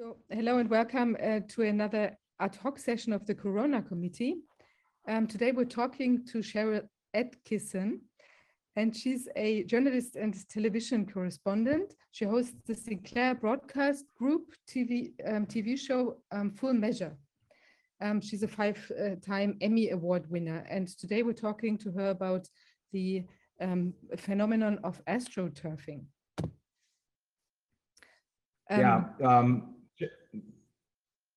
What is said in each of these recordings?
So, hello and welcome uh, to another ad hoc session of the Corona Committee. Um, today we're talking to Sharyl Attkisson, and she's a journalist and television correspondent. She hosts the Sinclair Broadcast Group TV, um, TV show um, Full Measure. Um, she's a five-time Emmy Award winner, and today we're talking to her about the um, phenomenon of astroturfing. Yeah, Um, um,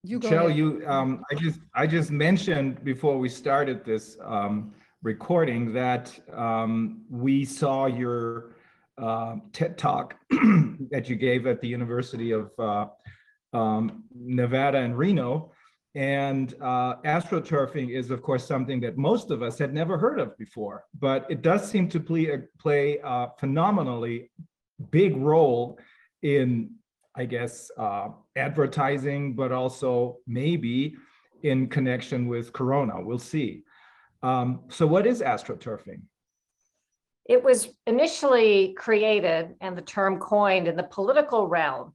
you go ahead. you, um, I just, I just mentioned before we started this, um, recording that, um, we saw your, uh, TED Talk that you gave at the University of, uh, um, Nevada and Reno. And, uh, astroturfing is of course something that most of us had never heard of before, but it does seem to play, a- play a phenomenally big role in I guess, uh, advertising, but also maybe in connection with Corona. We'll see. Um, so, what is astroturfing? It was initially created and the term coined in the political realm.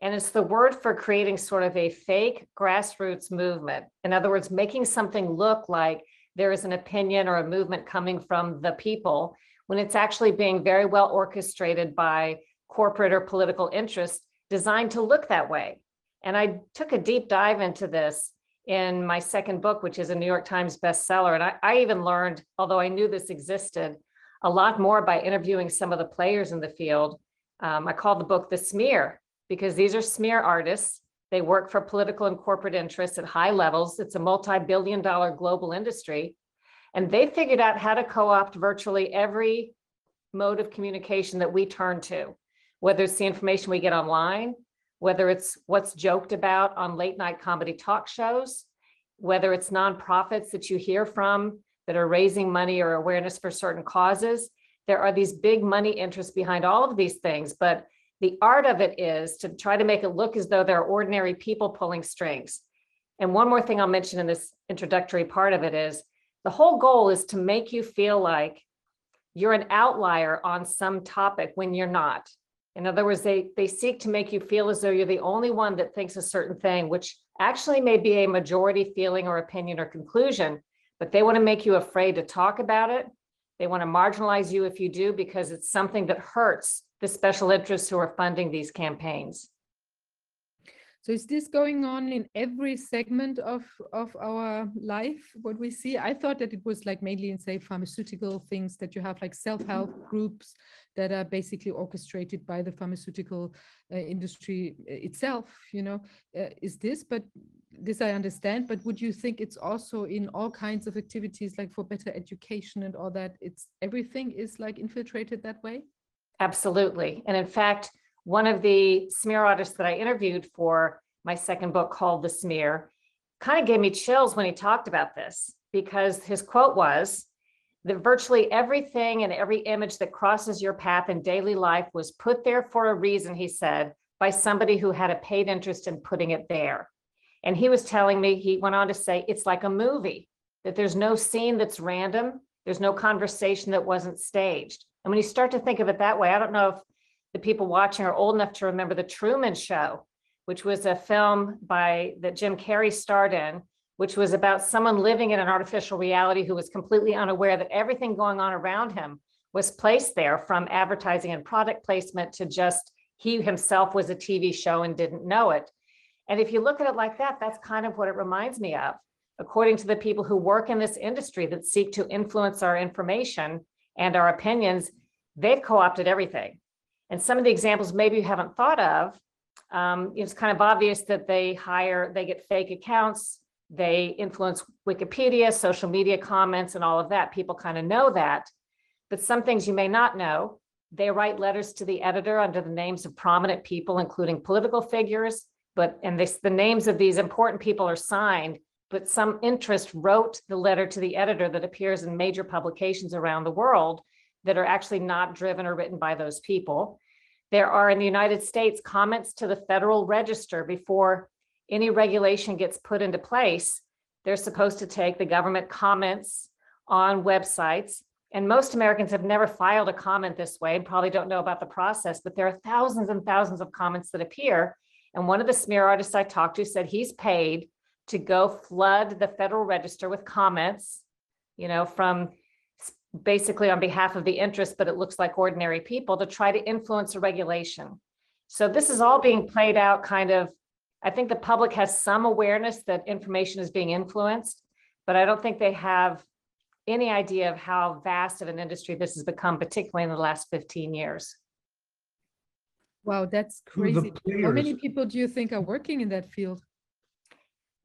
And it's the word for creating sort of a fake grassroots movement. In other words, making something look like there is an opinion or a movement coming from the people when it's actually being very well orchestrated by corporate or political interests designed to look that way. And I took a deep dive into this in my second book, which is a New York Times bestseller. And I, I even learned, although I knew this existed, a lot more by interviewing some of the players in the field. Um, I called the book The Smear because these are smear artists. They work for political and corporate interests at high levels. It's a multi billion dollar global industry. And they figured out how to co opt virtually every mode of communication that we turn to, whether it's the information we get online, whether it's what's joked about on late night comedy talk shows, whether it's nonprofits that you hear from that are raising money or awareness for certain causes. There are these big money interests behind all of these things, but the art of it is to try to make it look as though there are ordinary people pulling strings. And one more thing I'll mention in this introductory part of it is the whole goal is to make you feel like you're an outlier on some topic when you're not. In other words, they, they seek to make you feel as though you're the only one that thinks a certain thing, which actually may be a majority feeling or opinion or conclusion, but they want to make you afraid to talk about it. They want to marginalize you if you do because it's something that hurts the special interests who are funding these campaigns. So is this going on in every segment of, of our life, what we see? I thought that it was like mainly in, say, pharmaceutical things that you have like self-help groups that are basically orchestrated by the pharmaceutical uh, industry uh, itself, you know, uh, is this, but this I understand, but would you think it's also in all kinds of activities like for better education and all that, it's everything is like infiltrated that way? Absolutely. And in fact, one of the smear artists that I interviewed for my second book called The Smear kind of gave me chills when he talked about this because his quote was that virtually everything and every image that crosses your path in daily life was put there for a reason, he said, by somebody who had a paid interest in putting it there. And he was telling me, he went on to say, it's like a movie, that there's no scene that's random, there's no conversation that wasn't staged. And when you start to think of it that way, I don't know if the people watching are old enough to remember the Truman Show, which was a film by that Jim Carrey starred in, which was about someone living in an artificial reality who was completely unaware that everything going on around him was placed there from advertising and product placement to just he himself was a TV show and didn't know it. And if you look at it like that, that's kind of what it reminds me of. According to the people who work in this industry that seek to influence our information and our opinions, they've co opted everything. And some of the examples maybe you haven't thought of, um, it's kind of obvious that they hire, they get fake accounts, they influence Wikipedia, social media comments, and all of that. People kind of know that. But some things you may not know. They write letters to the editor under the names of prominent people, including political figures. But and this, the names of these important people are signed, but some interest wrote the letter to the editor that appears in major publications around the world that are actually not driven or written by those people. There are in the United States comments to the Federal Register before any regulation gets put into place. They're supposed to take the government comments on websites. And most Americans have never filed a comment this way and probably don't know about the process, but there are thousands and thousands of comments that appear. And one of the smear artists I talked to said he's paid to go flood the Federal Register with comments, you know, from basically on behalf of the interest, but it looks like ordinary people to try to influence a regulation. So this is all being played out kind of, I think the public has some awareness that information is being influenced, but I don't think they have any idea of how vast of an industry this has become, particularly in the last 15 years. Wow, that's Who the crazy. How many players- people do you think are working in that field?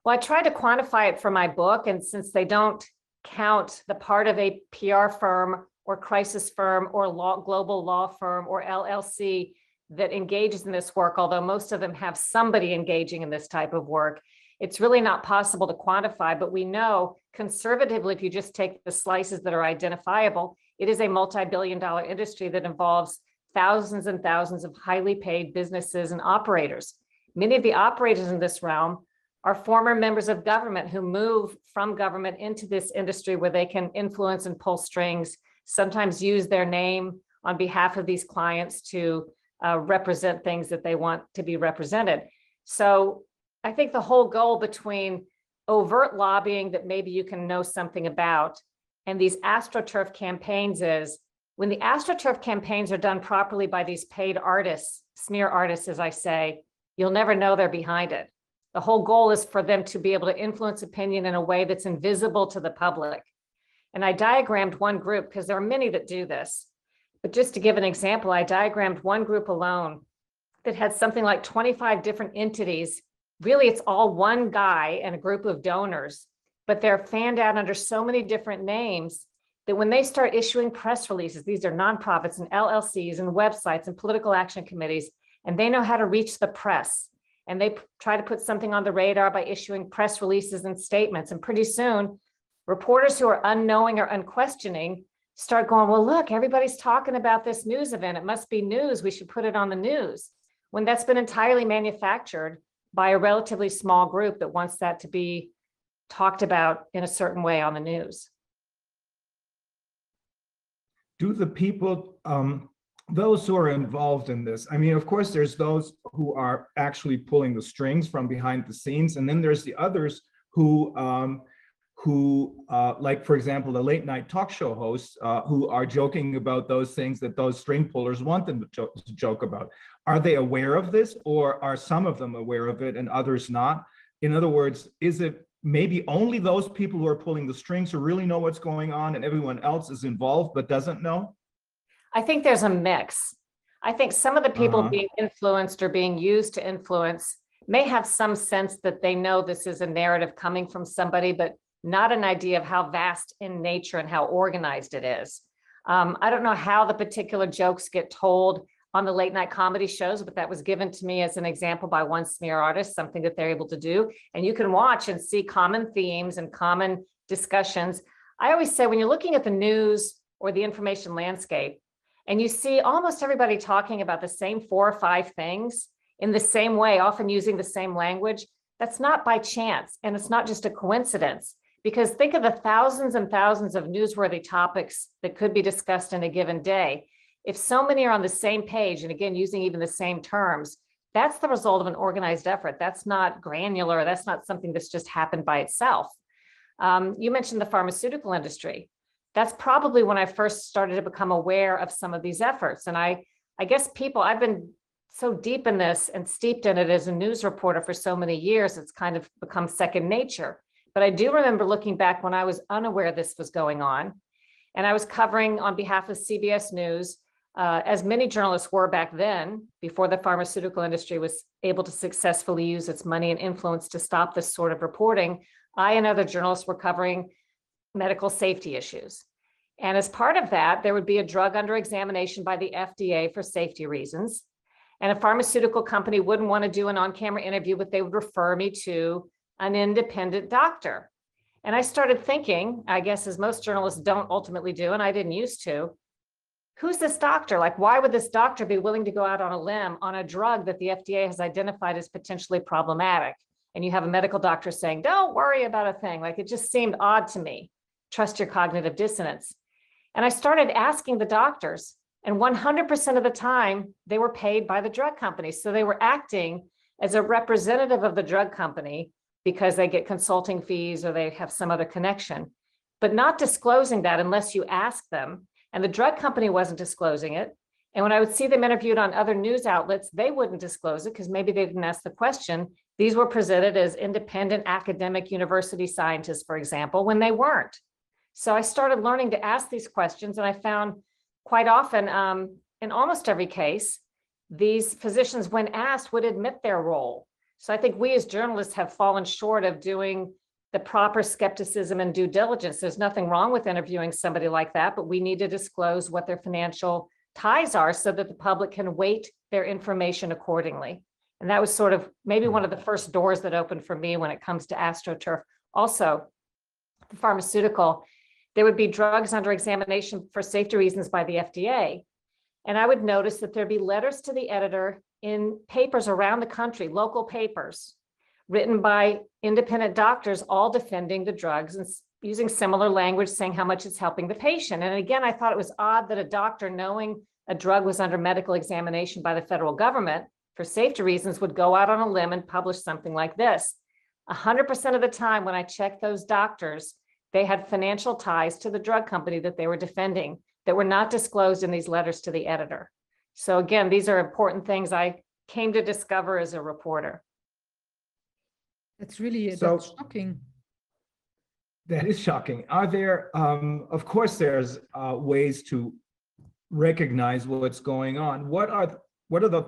Well, I tried to quantify it for my book, and since they don't count the part of a PR firm or crisis firm or law, global law firm or LLC that engages in this work, although most of them have somebody engaging in this type of work, it's really not possible to quantify, but we know conservatively, if you just take the slices that are identifiable, it is a multi-billion dollar industry that involves thousands and thousands of highly paid businesses and operators. Many of the operators in this realm are former members of government who move from government into this industry where they can influence and pull strings, sometimes use their name on behalf of these clients to uh, represent things that they want to be represented. So I think the whole goal between overt lobbying that maybe you can know something about and these astroturf campaigns is when the astroturf campaigns are done properly by these paid artists, smear artists, as I say, you'll never know they're behind it. The whole goal is for them to be able to influence opinion in a way that's invisible to the public. And I diagrammed one group because there are many that do this. But just to give an example, I diagrammed one group alone that had something like 25 different entities. Really, it's all one guy and a group of donors, but they're fanned out under so many different names that when they start issuing press releases, these are nonprofits and LLCs and websites and political action committees, and they know how to reach the press. And they try to put something on the radar by issuing press releases and statements. And pretty soon, reporters who are unknowing or unquestioning start going, well, look, everybody's talking about this news event. It must be news. We should put it on the news. When that's been entirely manufactured by a relatively small group that wants that to be talked about in a certain way on the news. do the people, um, those who are involved in this, I mean, of course, there's those who are actually pulling the strings from behind the scenes, and then there's the others who, um, who, uh, like, for example, the late night talk show hosts, uh, who are joking about those things that those string pullers want them to joke, to joke about. Are they aware of this, or are some of them aware of it and others not? In other words, is it maybe only those people who are pulling the strings who really know what's going on and everyone else is involved but doesn't know? I think there's a mix. I think some of the people Uh-huh. being influenced or being used to influence may have some sense that they know this is a narrative coming from somebody, but not an idea of how vast in nature and how organized it is. Um, I don't know how the particular jokes get told on the late night comedy shows, but that was given to me as an example by one smear artist, something that they're able to do. And you can watch and see common themes and common discussions. I always say when you're looking at the news or the information landscape, and you see almost everybody talking about the same four or five things in the same way, often using the same language. That's not by chance. And it's not just a coincidence. Because think of the thousands and thousands of newsworthy topics that could be discussed in a given day. If so many are on the same page, and again, using even the same terms, that's the result of an organized effort. That's not granular. That's not something that's just happened by itself. Um, you mentioned the pharmaceutical industry that's probably when I first started to become aware of some of these efforts. And I, I guess people, I've been so deep in this and steeped in it as a news reporter for so many years, it's kind of become second nature. But I do remember looking back when I was unaware this was going on. And I was covering on behalf of CBS News, uh, as many journalists were back then, before the pharmaceutical industry was able to successfully use its money and influence to stop this sort of reporting. I and other journalists were covering medical safety issues. And as part of that, there would be a drug under examination by the FDA for safety reasons. And a pharmaceutical company wouldn't want to do an on-camera interview, but they would refer me to an independent doctor. And I started thinking, I guess as most journalists don't ultimately do, and I didn't used to, who's this doctor? Like, why would this doctor be willing to go out on a limb on a drug that the FDA has identified as potentially problematic? And you have a medical doctor saying, don't worry about a thing. Like, it just seemed odd to me trust your cognitive dissonance. And I started asking the doctors, and 100% of the time, they were paid by the drug company. So they were acting as a representative of the drug company because they get consulting fees or they have some other connection, but not disclosing that unless you ask them. And the drug company wasn't disclosing it. And when I would see them interviewed on other news outlets, they wouldn't disclose it because maybe they didn't ask the question. These were presented as independent academic university scientists, for example, when they weren't. So I started learning to ask these questions and I found quite often, um, in almost every case, these physicians, when asked, would admit their role. So I think we as journalists have fallen short of doing the proper skepticism and due diligence. There's nothing wrong with interviewing somebody like that, but we need to disclose what their financial ties are so that the public can weight their information accordingly. And that was sort of maybe one of the first doors that opened for me when it comes to AstroTurf. Also, the pharmaceutical, there would be drugs under examination for safety reasons by the FDA. And I would notice that there'd be letters to the editor in papers around the country, local papers, written by independent doctors, all defending the drugs and using similar language, saying how much it's helping the patient. And again, I thought it was odd that a doctor, knowing a drug was under medical examination by the federal government for safety reasons, would go out on a limb and publish something like this. Hundred percent of the time, when I checked those doctors, they had financial ties to the drug company that they were defending that were not disclosed in these letters to the editor. So again, these are important things I came to discover as a reporter. That's really, So- that's shocking. That is shocking. Are there, um, of course, there's, uh, ways to recognize what's going on. What are, what are the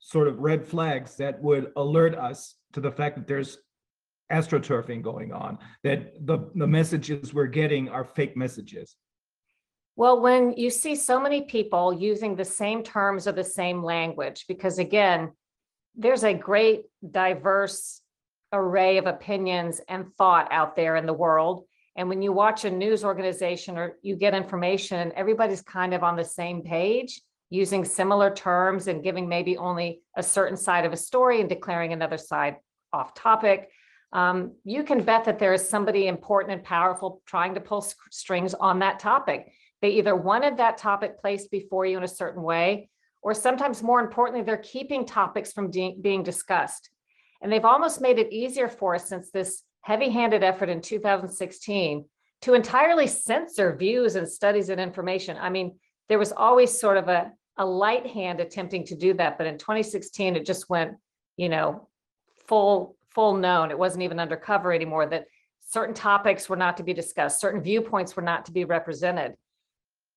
sort of red flags that would alert us to the fact that there's astroturfing going on, that the, the messages we're getting are fake messages? Well, when you see so many people using the same terms or the same language, because again, there's a great diverse array of opinions and thought out there in the world. And when you watch a news organization or you get information, everybody's kind of on the same page, using similar terms and giving maybe only a certain side of a story and declaring another side off topic. Um, you can bet that there is somebody important and powerful trying to pull strings on that topic. They either wanted that topic placed before you in a certain way, or sometimes more importantly, they're keeping topics from being discussed. And they've almost made it easier for us since this heavy-handed effort in 2016 to entirely censor views and studies and information. I mean, there was always sort of a, a light hand attempting to do that, but in 2016, it just went, you know, full, full known. It wasn't even undercover anymore that certain topics were not to be discussed, certain viewpoints were not to be represented.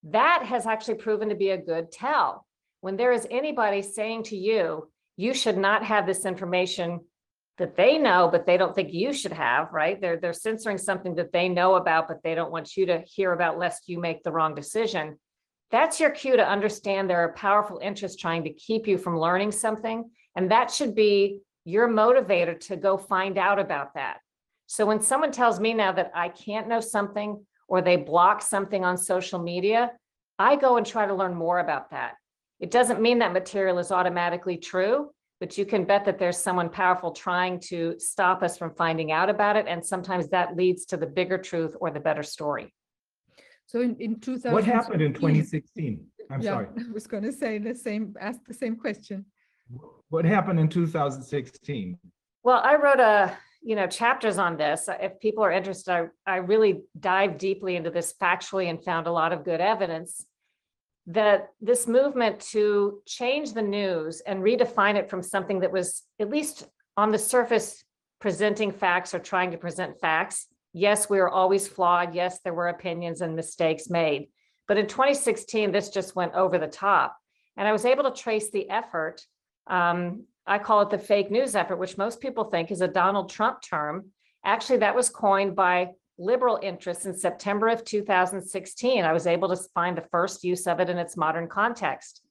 That has actually proven to be a good tell. When there is anybody saying to you, you should not have this information that they know, but they don't think you should have, right? They're, they're censoring something that they know about, but they don't want you to hear about lest you make the wrong decision. That's your cue to understand there are powerful interests trying to keep you from learning something. And that should be your motivator to go find out about that. So when someone tells me now that I can't know something or they block something on social media, I go and try to learn more about that. It doesn't mean that material is automatically true, but you can bet that there's someone powerful trying to stop us from finding out about it. And sometimes that leads to the bigger truth or the better story. So in, in two thousand. What happened in 2016? I'm Yeah, sorry. I was gonna say the same, ask the same question. What happened in 2016? Well, I wrote a, you know, chapters on this. If people are interested, I, I really dive deeply into this factually and found a lot of good evidence that this movement to change the news and redefine it from something that was at least on the surface presenting facts or trying to present facts. Yes, we were always flawed. Yes, there were opinions and mistakes made. But in 2016, this just went over the top. And I was able to trace the effort um, I call it the fake news effort, which most people think is a Donald Trump term. Actually, that was coined by liberal interests in September of 2016. I was able to find the first use of it in its modern context.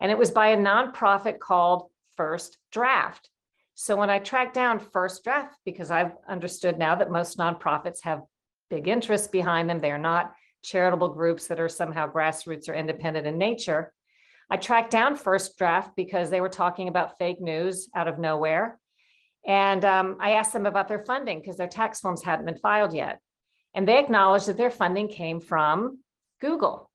And it was by a nonprofit called First Draft. So when I tracked down First Draft, because I've understood now that most nonprofits have big interests behind them, they are not charitable groups that are somehow grassroots or independent in nature. I tracked down First Draft because they were talking about fake news out of nowhere. And um, I asked them about their funding because their tax forms hadn't been filed yet. And they acknowledged that their funding came from Google.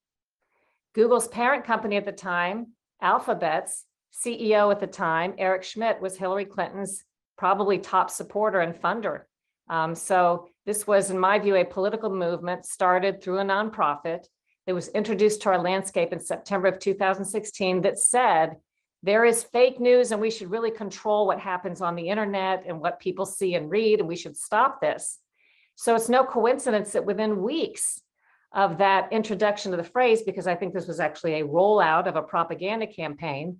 Google's parent company at the time, Alphabet's CEO at the time, Eric Schmidt, was Hillary Clinton's probably top supporter and funder. Um, so this was, in my view, a political movement started through a nonprofit that was introduced to our landscape in September of 2016 that said there is fake news and we should really control what happens on the internet and what people see and read, and we should stop this. So it's no coincidence that within weeks of that introduction of the phrase, because I think this was actually a rollout of a propaganda campaign,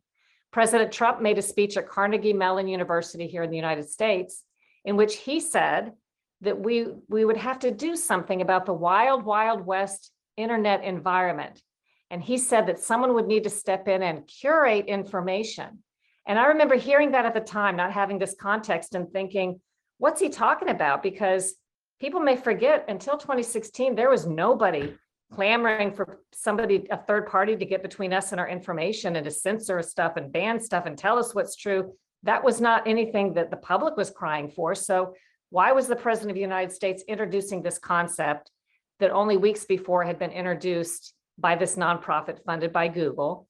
President Trump made a speech at Carnegie Mellon University here in the United States in which he said that we, we would have to do something about the wild, wild west internet environment. And he said that someone would need to step in and curate information. And I remember hearing that at the time, not having this context and thinking, what's he talking about? Because people may forget until 2016, there was nobody clamoring for somebody, a third party to get between us and our information and to censor stuff and ban stuff and tell us what's true. That was not anything that the public was crying for. So why was the president of the United States introducing this concept that only weeks before had been introduced by this nonprofit funded by Google?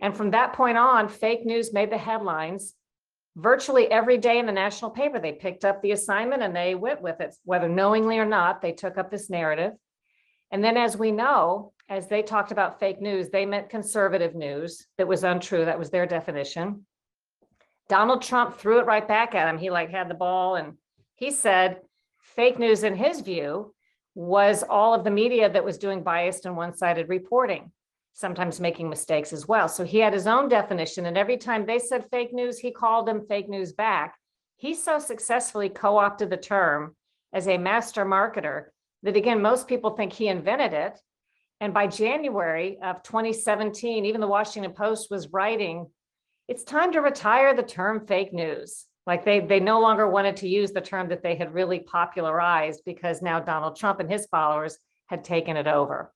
And from that point on, fake news made the headlines virtually every day in the national paper. They picked up the assignment and they went with it, whether knowingly or not, they took up this narrative. And then, as we know, as they talked about fake news, they meant conservative news that was untrue. That was their definition. Donald Trump threw it right back at him. He like had the ball and he said fake news in his view was all of the media that was doing biased and one-sided reporting, sometimes making mistakes as well. So he had his own definition and every time they said fake news, he called them fake news back. He so successfully co-opted the term as a master marketer that again, most people think he invented it. And by January of 2017, even the Washington Post was writing, it's time to retire the term fake news. Like they, they no longer wanted to use the term that they had really popularized because now Donald Trump and his followers had taken it over.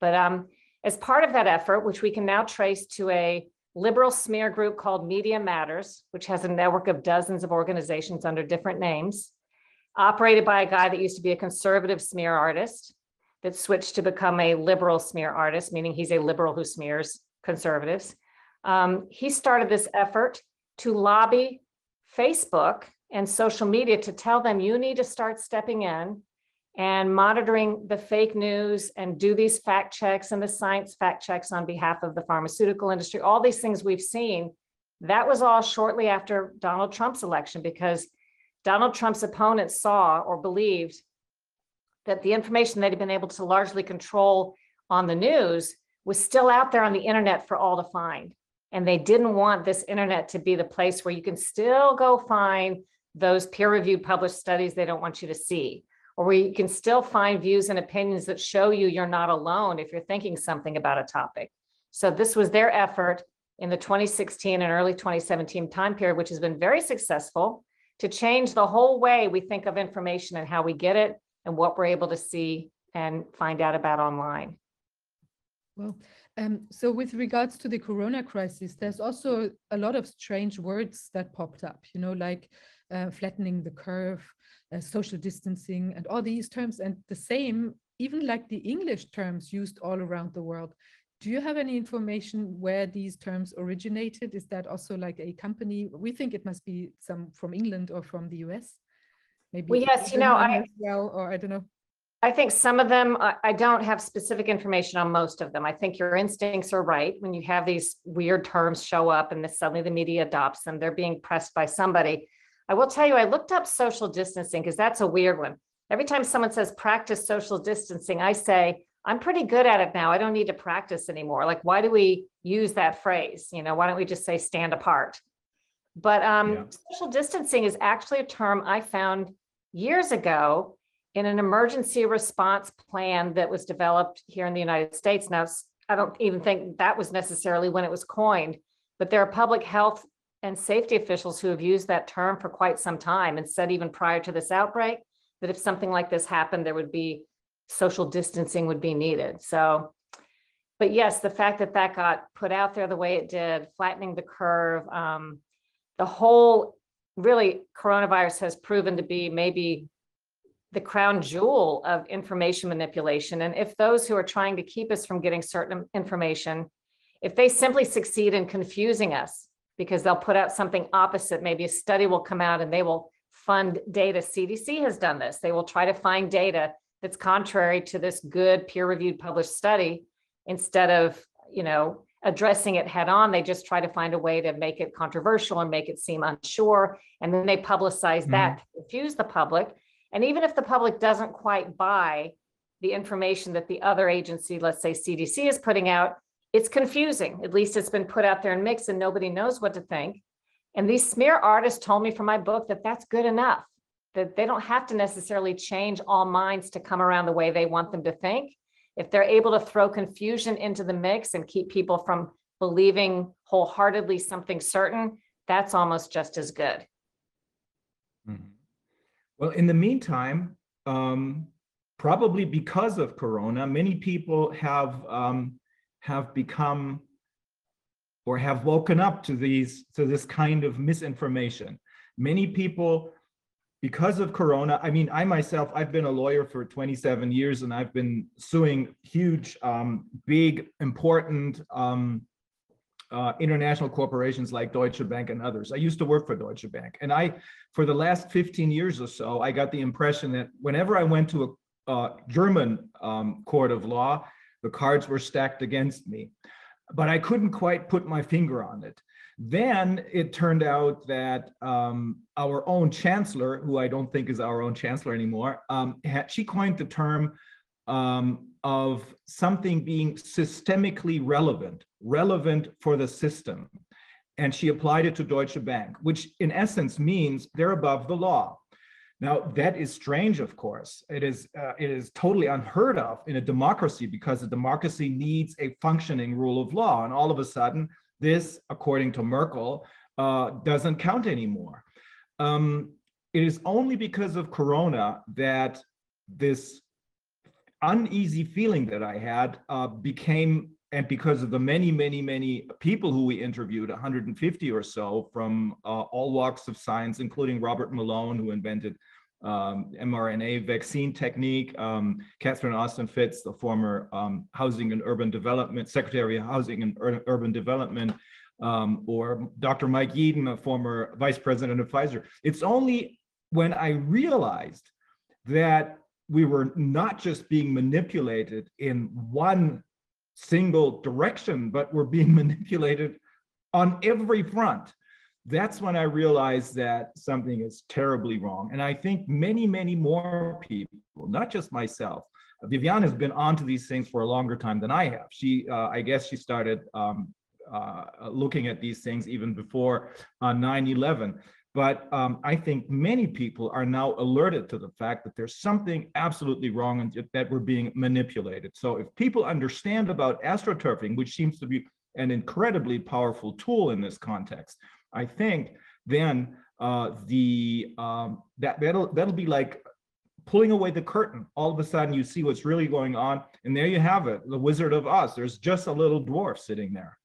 But um, as part of that effort, which we can now trace to a liberal smear group called Media Matters, which has a network of dozens of organizations under different names, operated by a guy that used to be a conservative smear artist that switched to become a liberal smear artist, meaning he's a liberal who smears conservatives. Um, he started this effort to lobby Facebook and social media to tell them you need to start stepping in and monitoring the fake news and do these fact checks and the science fact checks on behalf of the pharmaceutical industry, all these things we've seen. That was all shortly after Donald Trump's election because Donald Trump's opponents saw or believed that the information they'd been able to largely control on the news was still out there on the internet for all to find. And they didn't want this internet to be the place where you can still go find those peer-reviewed published studies they don't want you to see, or where you can still find views and opinions that show you you're not alone if you're thinking something about a topic. So this was their effort in the 2016 and early 2017 time period, which has been very successful to change the whole way we think of information and how we get it and what we're able to see and find out about online. Well, um, so with regards to the corona crisis, there's also a lot of strange words that popped up, you know, like uh, flattening the curve, uh, social distancing, and all these terms. And the same, even like the English terms used all around the world. Do you have any information where these terms originated? Is that also like a company? We think it must be some from England or from the US. Maybe. Well, yes, you know, I- Well, or I don't know. I think some of them, I, I don't have specific information on most of them. I think your instincts are right. When you have these weird terms show up and then suddenly the media adopts them, they're being pressed by somebody. I will tell you, I looked up social distancing because that's a weird one. Every time someone says practice social distancing, I say, I'm pretty good at it now. I don't need to practice anymore. Like, why do we use that phrase? You know, why don't we just say stand apart? But Yeah. um, social distancing is actually a term I found years ago in an emergency response plan that was developed here in the United States. Now, I don't even think that was necessarily when it was coined, but there are public health and safety officials who have used that term for quite some time and said even prior to this outbreak that if something like this happened, there would be social distancing would be needed. So, but yes, the fact that that got put out there the way it did, flattening the curve, um, the whole really coronavirus has proven to be maybe the crown jewel of information manipulation. And if those who are trying to keep us from getting certain information, if they simply succeed in confusing us because they'll put out something opposite. Maybe a study will come out and they will fund data. CDC has done this. They will try to find data that's contrary to this good peer-reviewed published study instead of, you know, addressing it head on. They just try to find a way to make it controversial and make it seem unsure. And then they publicize that, mm-hmm. to confuse the public. And even if the public doesn't quite buy the information that the other agency, let's say CDC is putting out, it's confusing. At least it's been put out there and mixed and nobody knows what to think. And these smear artists told me from my book that that's good enough, that they don't have to necessarily change all minds to come around the way they want them to think. If they're able to throw confusion into the mix and keep people from believing wholeheartedly something certain, that's almost just as good. Mhm. Well, in the meantime, um, probably because of Corona, many people have um, have become or have woken up to these to this kind of misinformation. Many people, because of Corona, I mean, I myself, I've been a lawyer for 27 years and I've been suing huge, um, big, important um, uh, international corporations like Deutsche Bank and others. I used to work for Deutsche Bank, and I, for the last 15 years or so, I got the impression that whenever I went to a uh, German um, court of law, the cards were stacked against me, but I couldn't quite put my finger on it. Then it turned out that um, our own chancellor, who I don't think is our own chancellor anymore, um, had, she coined the term um, of something being systemically relevant, relevant for the system. And she applied it to Deutsche Bank, which in essence means they're above the law. Now, that is strange, of course. It is, uh, it is totally unheard of in a democracy because a democracy needs a functioning rule of law. And all of a sudden, this, according to Merkel, uh, doesn't count anymore. Um, it is only because of Corona that this uneasy feeling that I had uh, became, and because of the many, many, many people who we interviewed, 150 or so from uh, all walks of science, including Robert Malone, who invented um, mRNA vaccine technique, um, Catherine Austin Fitts, the former um, Housing and Urban Development Secretary of Housing and Ur- Urban Development, um, or Dr. Mike Yeadon, a former Vice President of Pfizer. It's only when I realized that we were not just being manipulated in one single direction, but we're being manipulated on every front. That's when I realized that something is terribly wrong. And I think many, many more people, not just myself, Viviane has been onto these things for a longer time than I have. She, uh, I guess she started um, uh, looking at these things even before uh, 9-11. But um, I think many people are now alerted to the fact that there's something absolutely wrong and that we're being manipulated. So if people understand about astroturfing, which seems to be an incredibly powerful tool in this context, I think then uh, the um, that that'll that'll be like pulling away the curtain. All of a sudden, you see what's really going on, and there you have it, the Wizard of Oz. There's just a little dwarf sitting there.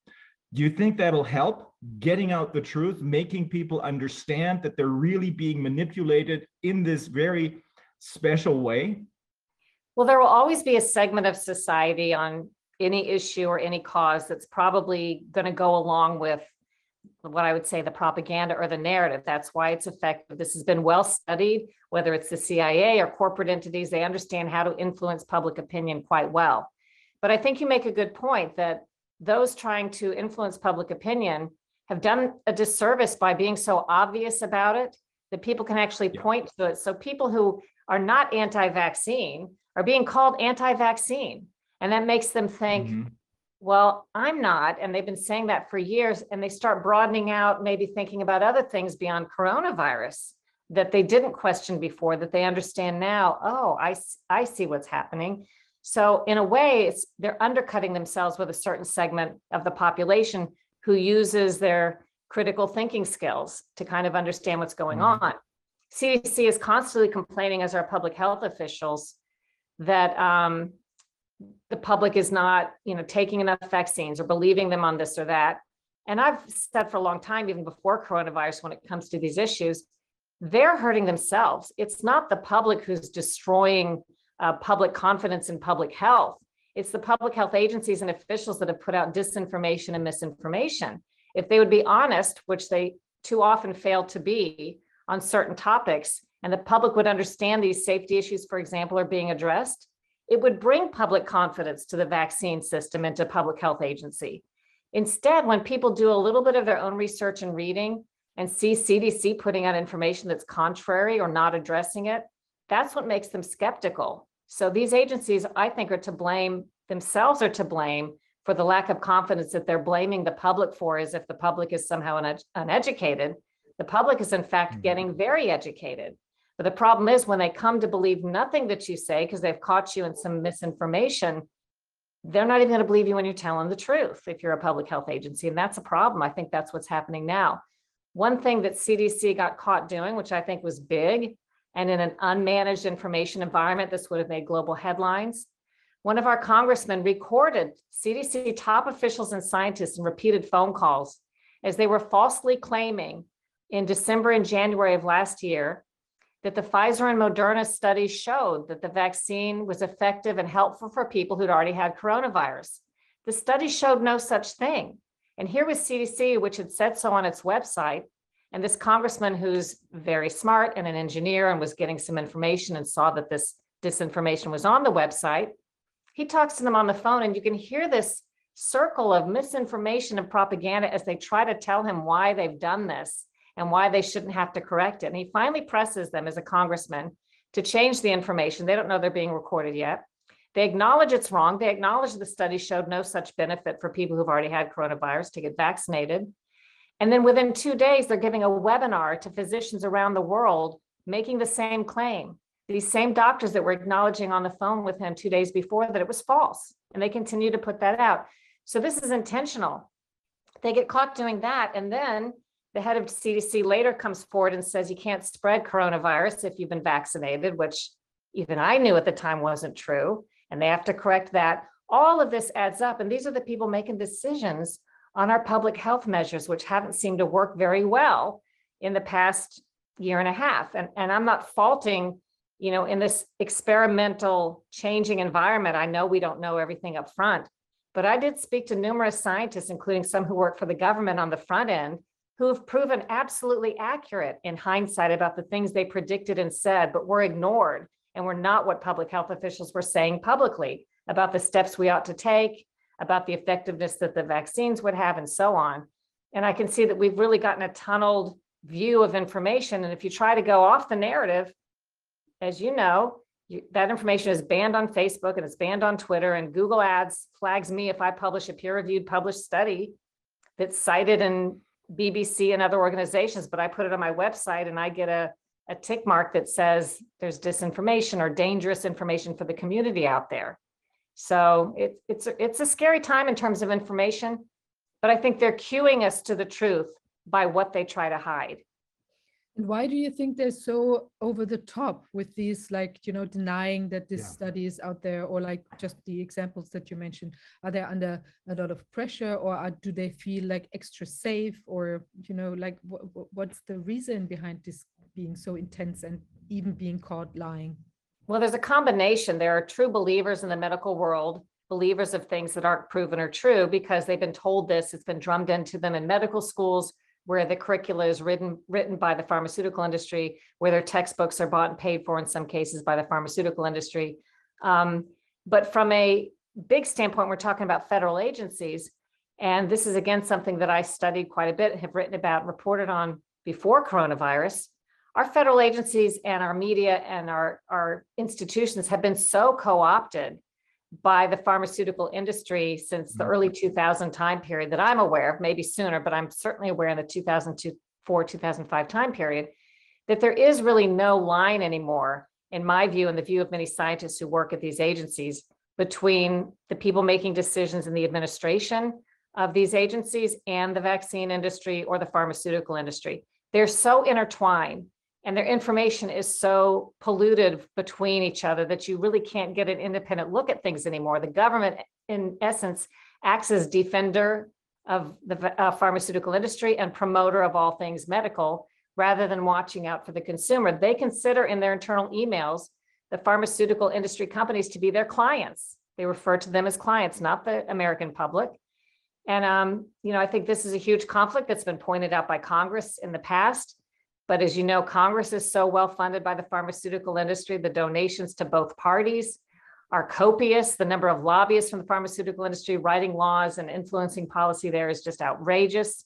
Do you think that'll help getting out the truth, making people understand that they're really being manipulated in this very special way? Well, there will always be a segment of society on any issue or any cause that's probably going to go along with what I would say the propaganda or the narrative. That's why it's effective. This has been well studied, whether it's the CIA or corporate entities, they understand how to influence public opinion quite well. But I think you make a good point that those trying to influence public opinion have done a disservice by being so obvious about it that people can actually Yeah. point to it. So people who are not anti-vaccine are being called anti-vaccine. And that makes them think, Mhm. well, I'm not. And they've been saying that for years. And they start broadening out, maybe thinking about other things beyond coronavirus that they didn't question before, that they understand now. Oh, I, I see what's happening. So in a way, it's they're undercutting themselves with a certain segment of the population who uses their critical thinking skills to kind of understand what's going Mhm. on. CDC is constantly complaining as our public health officials that um, the public is not, you know, taking enough vaccines or believing them on this or that. And I've said for a long time, even before coronavirus, when it comes to these issues, they're hurting themselves. It's not the public who's destroying uh, public confidence in public health. It's the public health agencies and officials that have put out disinformation and misinformation. If they would be honest, which they too often fail to be on certain topics, and the public would understand these safety issues, for example, are being addressed, it would bring public confidence to the vaccine system and to public health agency. Instead, when people do a little bit of their own research and reading and see CDC putting out information that's contrary or not addressing it, that's what makes them skeptical. So these agencies, I think, are to blame, themselves are to blame for the lack of confidence that they're blaming the public for as if the public is somehow uned- uneducated. The public is in fact Mhm. getting very educated. But the problem is when they come to believe nothing that you say because they've caught you in some misinformation, they're not even going to believe you when you're telling the truth if you're a public health agency. And that's a problem. I think that's what's happening now. One thing that CDC got caught doing, which I think was big, and in an unmanaged information environment, this would have made global headlines. One of our congressmen recorded CDC top officials and scientists in repeated phone calls as they were falsely claiming in December and January of last year that the Pfizer and Moderna studies showed that the vaccine was effective and helpful for people who'd already had coronavirus. The study showed no such thing. And here was CDC, which had said so on its website. And this congressman who's very smart and an engineer and was getting some information and saw that this disinformation was on the website. He talks to them on the phone and you can hear this circle of misinformation and propaganda as they try to tell him why they've done this and why they shouldn't have to correct it. And he finally presses them as a congressman to change the information. They don't know they're being recorded yet. They acknowledge it's wrong. They acknowledge the study showed no such benefit for people who've already had coronavirus to get vaccinated. And then within two days, they're giving a webinar to physicians around the world making the same claim. These same doctors that were acknowledging on the phone with him two days before that it was false. And they continue to put that out. So this is intentional. They get caught doing that. And then the head of CDC later comes forward and says you can't spread coronavirus if you've been vaccinated, which even I knew at the time wasn't true. And they have to correct that. All of this adds up. And these are the people making decisions on our public health measures, which haven't seemed to work very well in the past year and a half. And, and I'm not faulting, you know, in this experimental changing environment. I know we don't know everything up front, but I did speak to numerous scientists, including some who work for the government on the front end, who have proven absolutely accurate in hindsight about the things they predicted and said, but were ignored and were not what public health officials were saying publicly about the steps we ought to take, about the effectiveness that the vaccines would have, and so on. And I can see that we've really gotten a tunneled view of information. And if you try to go off the narrative, as you know, you, that information is banned on Facebook and it's banned on Twitter, and Google Ads flags me if I publish a peer-reviewed published study that's cited in BBC and other organizations, but I put it on my website and I get a, a tick mark that says there's disinformation or dangerous information for the community out there. So it, it's, a- it's a scary time in terms of information, but I think they're cueing us to the truth by what they try to hide. And why do you think they're so over the top with these, like, you know, denying that this Yeah. study is out there, or like just the examples that you mentioned? Are they under a lot of pressure, or are, do they feel like extra safe, or you know, like what what's the reason behind this being so intense and even being caught lying? Well, there's a combination. There are true believers in the medical world, believers of things that aren't proven or true because they've been told this. It's been drummed into them in medical schools where the curricula is written written by the pharmaceutical industry, where their textbooks are bought and paid for in some cases by the pharmaceutical industry. Um, but from a big standpoint, we're talking about federal agencies. And this is again something that I studied quite a bit, have written about, reported on before coronavirus. Our federal agencies and our media and our, our institutions have been so co-opted by the pharmaceutical industry since the Mhm. early 2000 time period that I'm aware of, maybe sooner, but I'm certainly aware in the 2004, 2005 time period, that there is really no line anymore, in my view, and the view of many scientists who work at these agencies, between the people making decisions in the administration of these agencies and the vaccine industry or the pharmaceutical industry. They're so intertwined and their information is so polluted between each other that you really can't get an independent look at things anymore. The government, in essence, acts as defender of the uh, pharmaceutical industry and promoter of all things medical, rather than watching out for the consumer. They consider in their internal emails the pharmaceutical industry companies to be their clients. They refer to them as clients, not the American public. And, um, you know, I think this is a huge conflict that's been pointed out by Congress in the past. But as you know, Congress is so well funded by the pharmaceutical industry, the donations to both parties are copious. The number of lobbyists from the pharmaceutical industry writing laws and influencing policy there is just outrageous.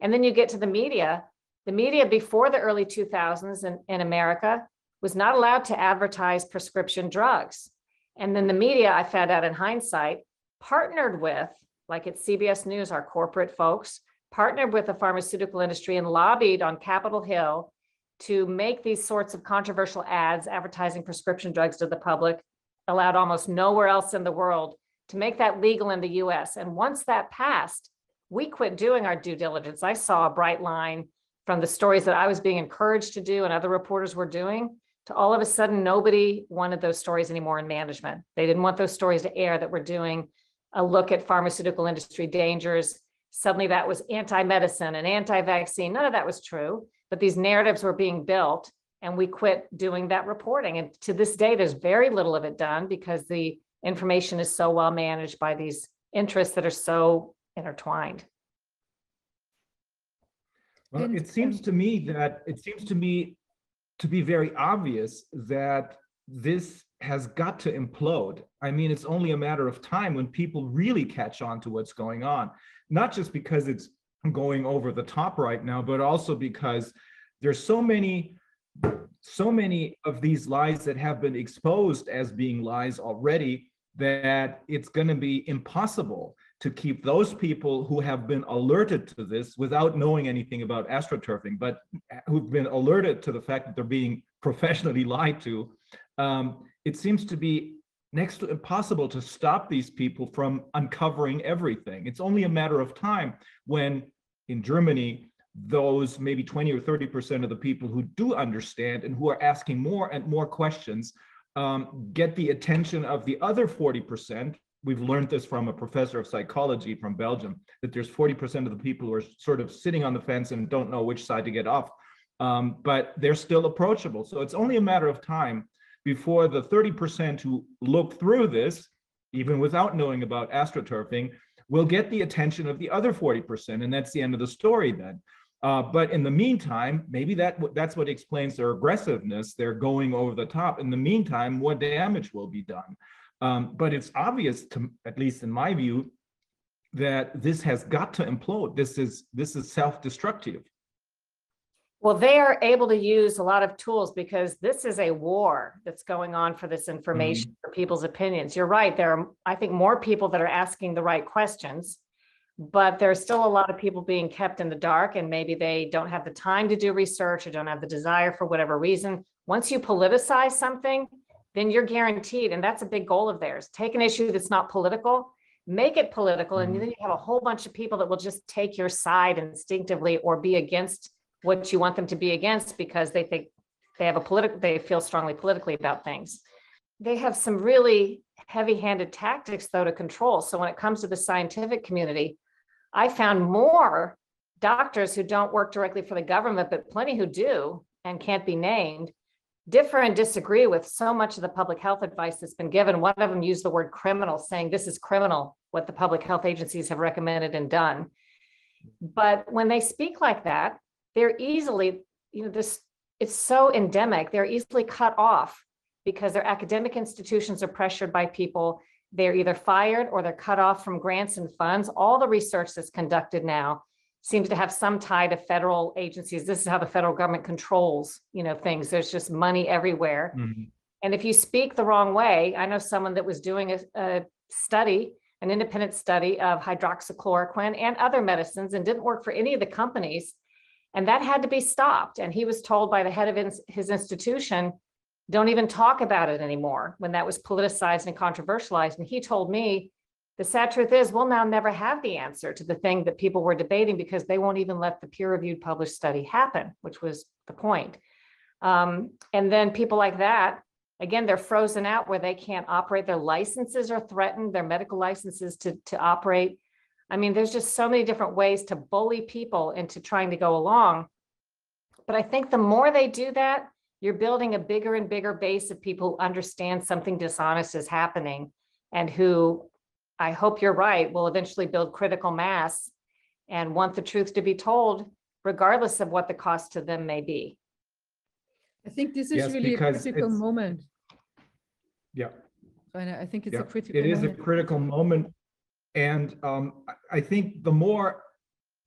And then you get to the media. The media before the early 2000s in, in America was not allowed to advertise prescription drugs. And then the media, I found out in hindsight, partnered with, like at CBS News, our corporate folks, partnered with the pharmaceutical industry and lobbied on Capitol Hill to make these sorts of controversial ads advertising prescription drugs to the public, allowed almost nowhere else in the world to make that legal in the US. And once that passed, we quit doing our due diligence. I saw a bright line from the stories that I was being encouraged to do and other reporters were doing to all of a sudden, nobody wanted those stories anymore in management. They didn't want those stories to air that were doing a look at pharmaceutical industry dangers. Suddenly that was anti-medicine and anti-vaccine. None of that was true, but these narratives were being built and we quit doing that reporting. And to this day, there's very little of it done because the information is so well managed by these interests that are so intertwined. Well, it seems to me that, it seems to me to be very obvious that this has got to implode. I mean, it's only a matter of time when people really catch on to what's going on. Not just because it's going over the top right now, but also because there's so many, so many of these lies that have been exposed as being lies already that it's going to be impossible to keep those people who have been alerted to this without knowing anything about astroturfing, but who've been alerted to the fact that they're being professionally lied to. Um, it seems to be next to impossible to stop these people from uncovering everything. It's only a matter of time when in Germany, those maybe 20 or 30% of the people who do understand and who are asking more and more questions um, get the attention of the other 40%. We've learned this from a professor of psychology from Belgium, that there's 40% of the people who are sort of sitting on the fence and don't know which side to get off. Um, but they're still approachable. So it's only a matter of time before the 30% who look through this, even without knowing about astroturfing, will get the attention of the other 40%. And that's the end of the story then. Uh, but in the meantime, maybe that that's what explains their aggressiveness. They're going over the top. In the meantime, what damage will be done. Um, but it's obvious to, at least in my view, that this has got to implode. This is this is self-destructive. Well, they are able to use a lot of tools because this is a war that's going on for this information, for people's opinions. You're right. There are, I think, more people that are asking the right questions. But there's still a lot of people being kept in the dark and maybe they don't have the time to do research or don't have the desire for whatever reason. Once you politicize something, then you're guaranteed, and that's a big goal of theirs. Take an issue that's not political, make it political, and Mhm. then you have a whole bunch of people that will just take your side instinctively or be against what you want them to be against because they think they have a political, they feel strongly politically about things. They have some really heavy-handed tactics though to control. So when it comes to the scientific community, I found more doctors who don't work directly for the government, but plenty who do and can't be named, differ and disagree with so much of the public health advice that's been given. One of them used the word criminal, saying this is criminal, what the public health agencies have recommended and done. But when they speak like that, they're easily, you know, this, it's so endemic, they're easily cut off because their academic institutions are pressured by people. They're either fired or they're cut off from grants and funds. All the research that's conducted now seems to have some tie to federal agencies. This is how the federal government controls, you know, things. There's just money everywhere. Mhm. And if you speak the wrong way, I know someone that was doing a, a study, an independent study of hydroxychloroquine and other medicines and didn't work for any of the companies. And that had to be stopped. And he was told by the head of his institution, don't even talk about it anymore when that was politicized and controversialized. And he told me, the sad truth is we'll now never have the answer to the thing that people were debating because they won't even let the peer reviewed published study happen, which was the point. Um, and then people like that, again, they're frozen out where they can't operate. Their licenses are threatened, their medical licenses to, to operate. I mean, there's just so many different ways to bully people into trying to go along. But I think the more they do that, you're building a bigger and bigger base of people who understand something dishonest is happening and who I hope you're right, will eventually build critical mass and want the truth to be told, regardless of what the cost to them may be. I think this is Yes, really a critical moment. Yeah. And I think it's Yeah, a critical It is a critical moment. And um, I- think the more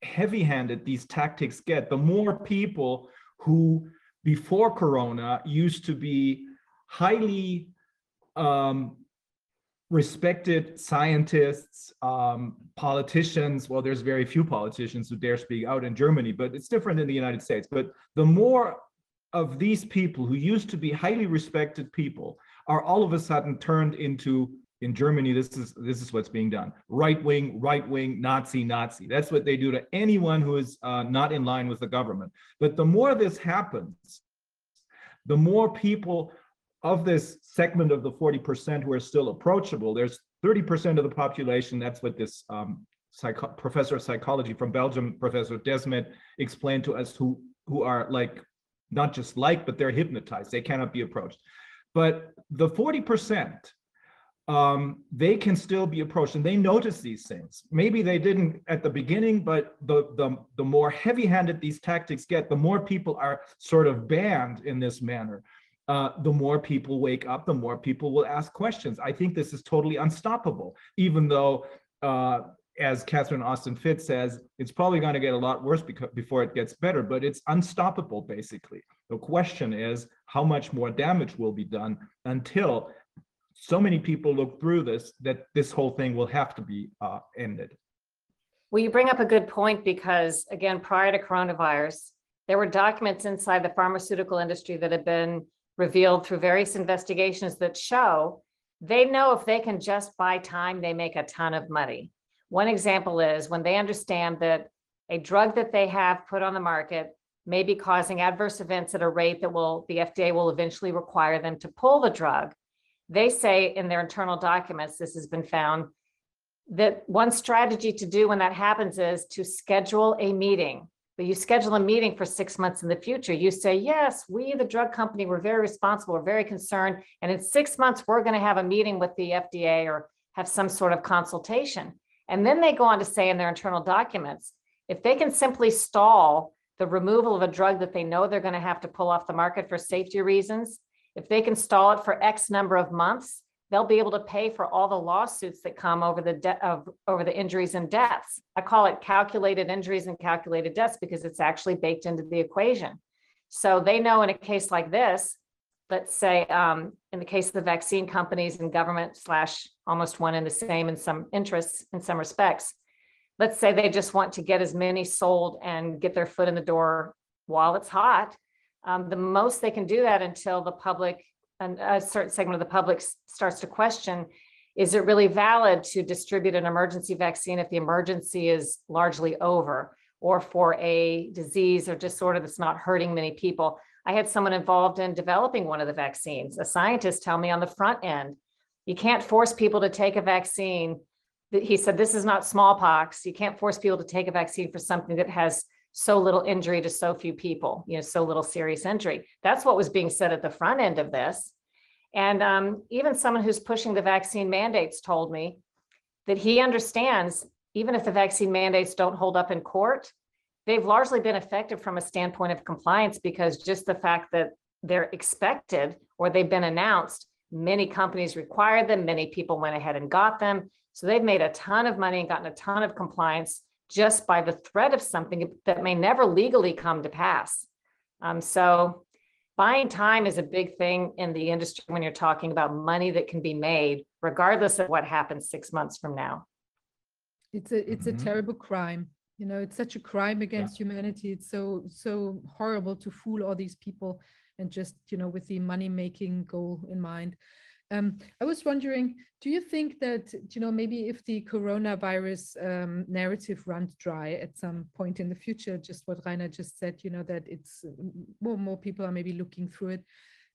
heavy-handed these tactics get, the more people who before Corona used to be highly um, respected scientists, um, politicians. Well, there's very few politicians who dare speak out in Germany, but it's different in the United States. But the more of these people who used to be highly respected people are all of a sudden turned into in Germany, this is this is what's being done. Right wing, right wing, Nazi, Nazi. That's what they do to anyone who is uh, not in line with the government. But the more this happens, the more people of this segment of the 40% who are still approachable, there's 30% of the population. That's what this um, psycho- professor of psychology from Belgium, Professor Desmet, explained to us, who who are like not just like, but they're hypnotized. They cannot be approached. But the 40%, um, they can still be approached and they notice these things. Maybe they didn't at the beginning, but the, the, the more heavy-handed these tactics get, the more people are sort of banned in this manner. Uh, the more people wake up, the more people will ask questions. I think this is totally unstoppable, even though, uh, as Catherine Austin Fitts says, it's probably going to get a lot worse because, before it gets better, but it's unstoppable, basically. The question is how much more damage will be done until so many people look through this that this whole thing will have to be uh, ended. Well, you bring up a good point because again, prior to coronavirus, there were documents inside the pharmaceutical industry that have been revealed through various investigations that show they know if they can just buy time, they make a ton of money. One example is when they understand that a drug that they have put on the market may be causing adverse events at a rate that will, the FDA will eventually require them to pull the drug. They say in their internal documents, this has been found, that one strategy to do when that happens is to schedule a meeting. But you schedule a meeting for six months in the future. You say, yes, we, the drug company, we're very responsible, we're very concerned. And in six months, we're going to have a meeting with the FDA or have some sort of consultation. And then they go on to say in their internal documents, if they can simply stall the removal of a drug that they know they're going to have to pull off the market for safety reasons, if they can stall it for X number of months, they'll be able to pay for all the lawsuits that come over the de- of over the injuries and deaths. I call it calculated injuries and calculated deaths because it's actually baked into the equation. So they know in a case like this, let's say um, in the case of the vaccine companies and government slash almost one and the same in some interests in some respects. Let's say they just want to get as many sold and get their foot in the door while it's hot. Um, the most they can do that until the public and a certain segment of the public s- starts to question, is it really valid to distribute an emergency vaccine if the emergency is largely over? Or for a disease or disorder that's not hurting many people? I had someone involved in developing one of the vaccines. A scientist tell me on the front end, you can't force people to take a vaccine. He said, this is not smallpox. You can't force people to take a vaccine for something that has so little injury to so few people, you know, so little serious injury. That's what was being said at the front end of this. And um, even someone who's pushing the vaccine mandates told me that he understands, even if the vaccine mandates don't hold up in court, they've largely been effective from a standpoint of compliance because just the fact that they're expected or they've been announced, many companies required them, many people went ahead and got them. So they've made a ton of money and gotten a ton of compliance just by the threat of something that may never legally come to pass. Um, so buying time is a big thing in the industry when you're talking about money that can be made, regardless of what happens six months from now. It's a it's a Mhm. terrible crime. You know, it's such a crime against humanity. It's so so horrible to fool all these people and just, you know, with the money making goal in mind. Um, I was wondering, do you think that, you know, maybe if the coronavirus um, narrative runs dry at some point in the future, just what Reiner just said, you know, that it's uh, more more people are maybe looking through it.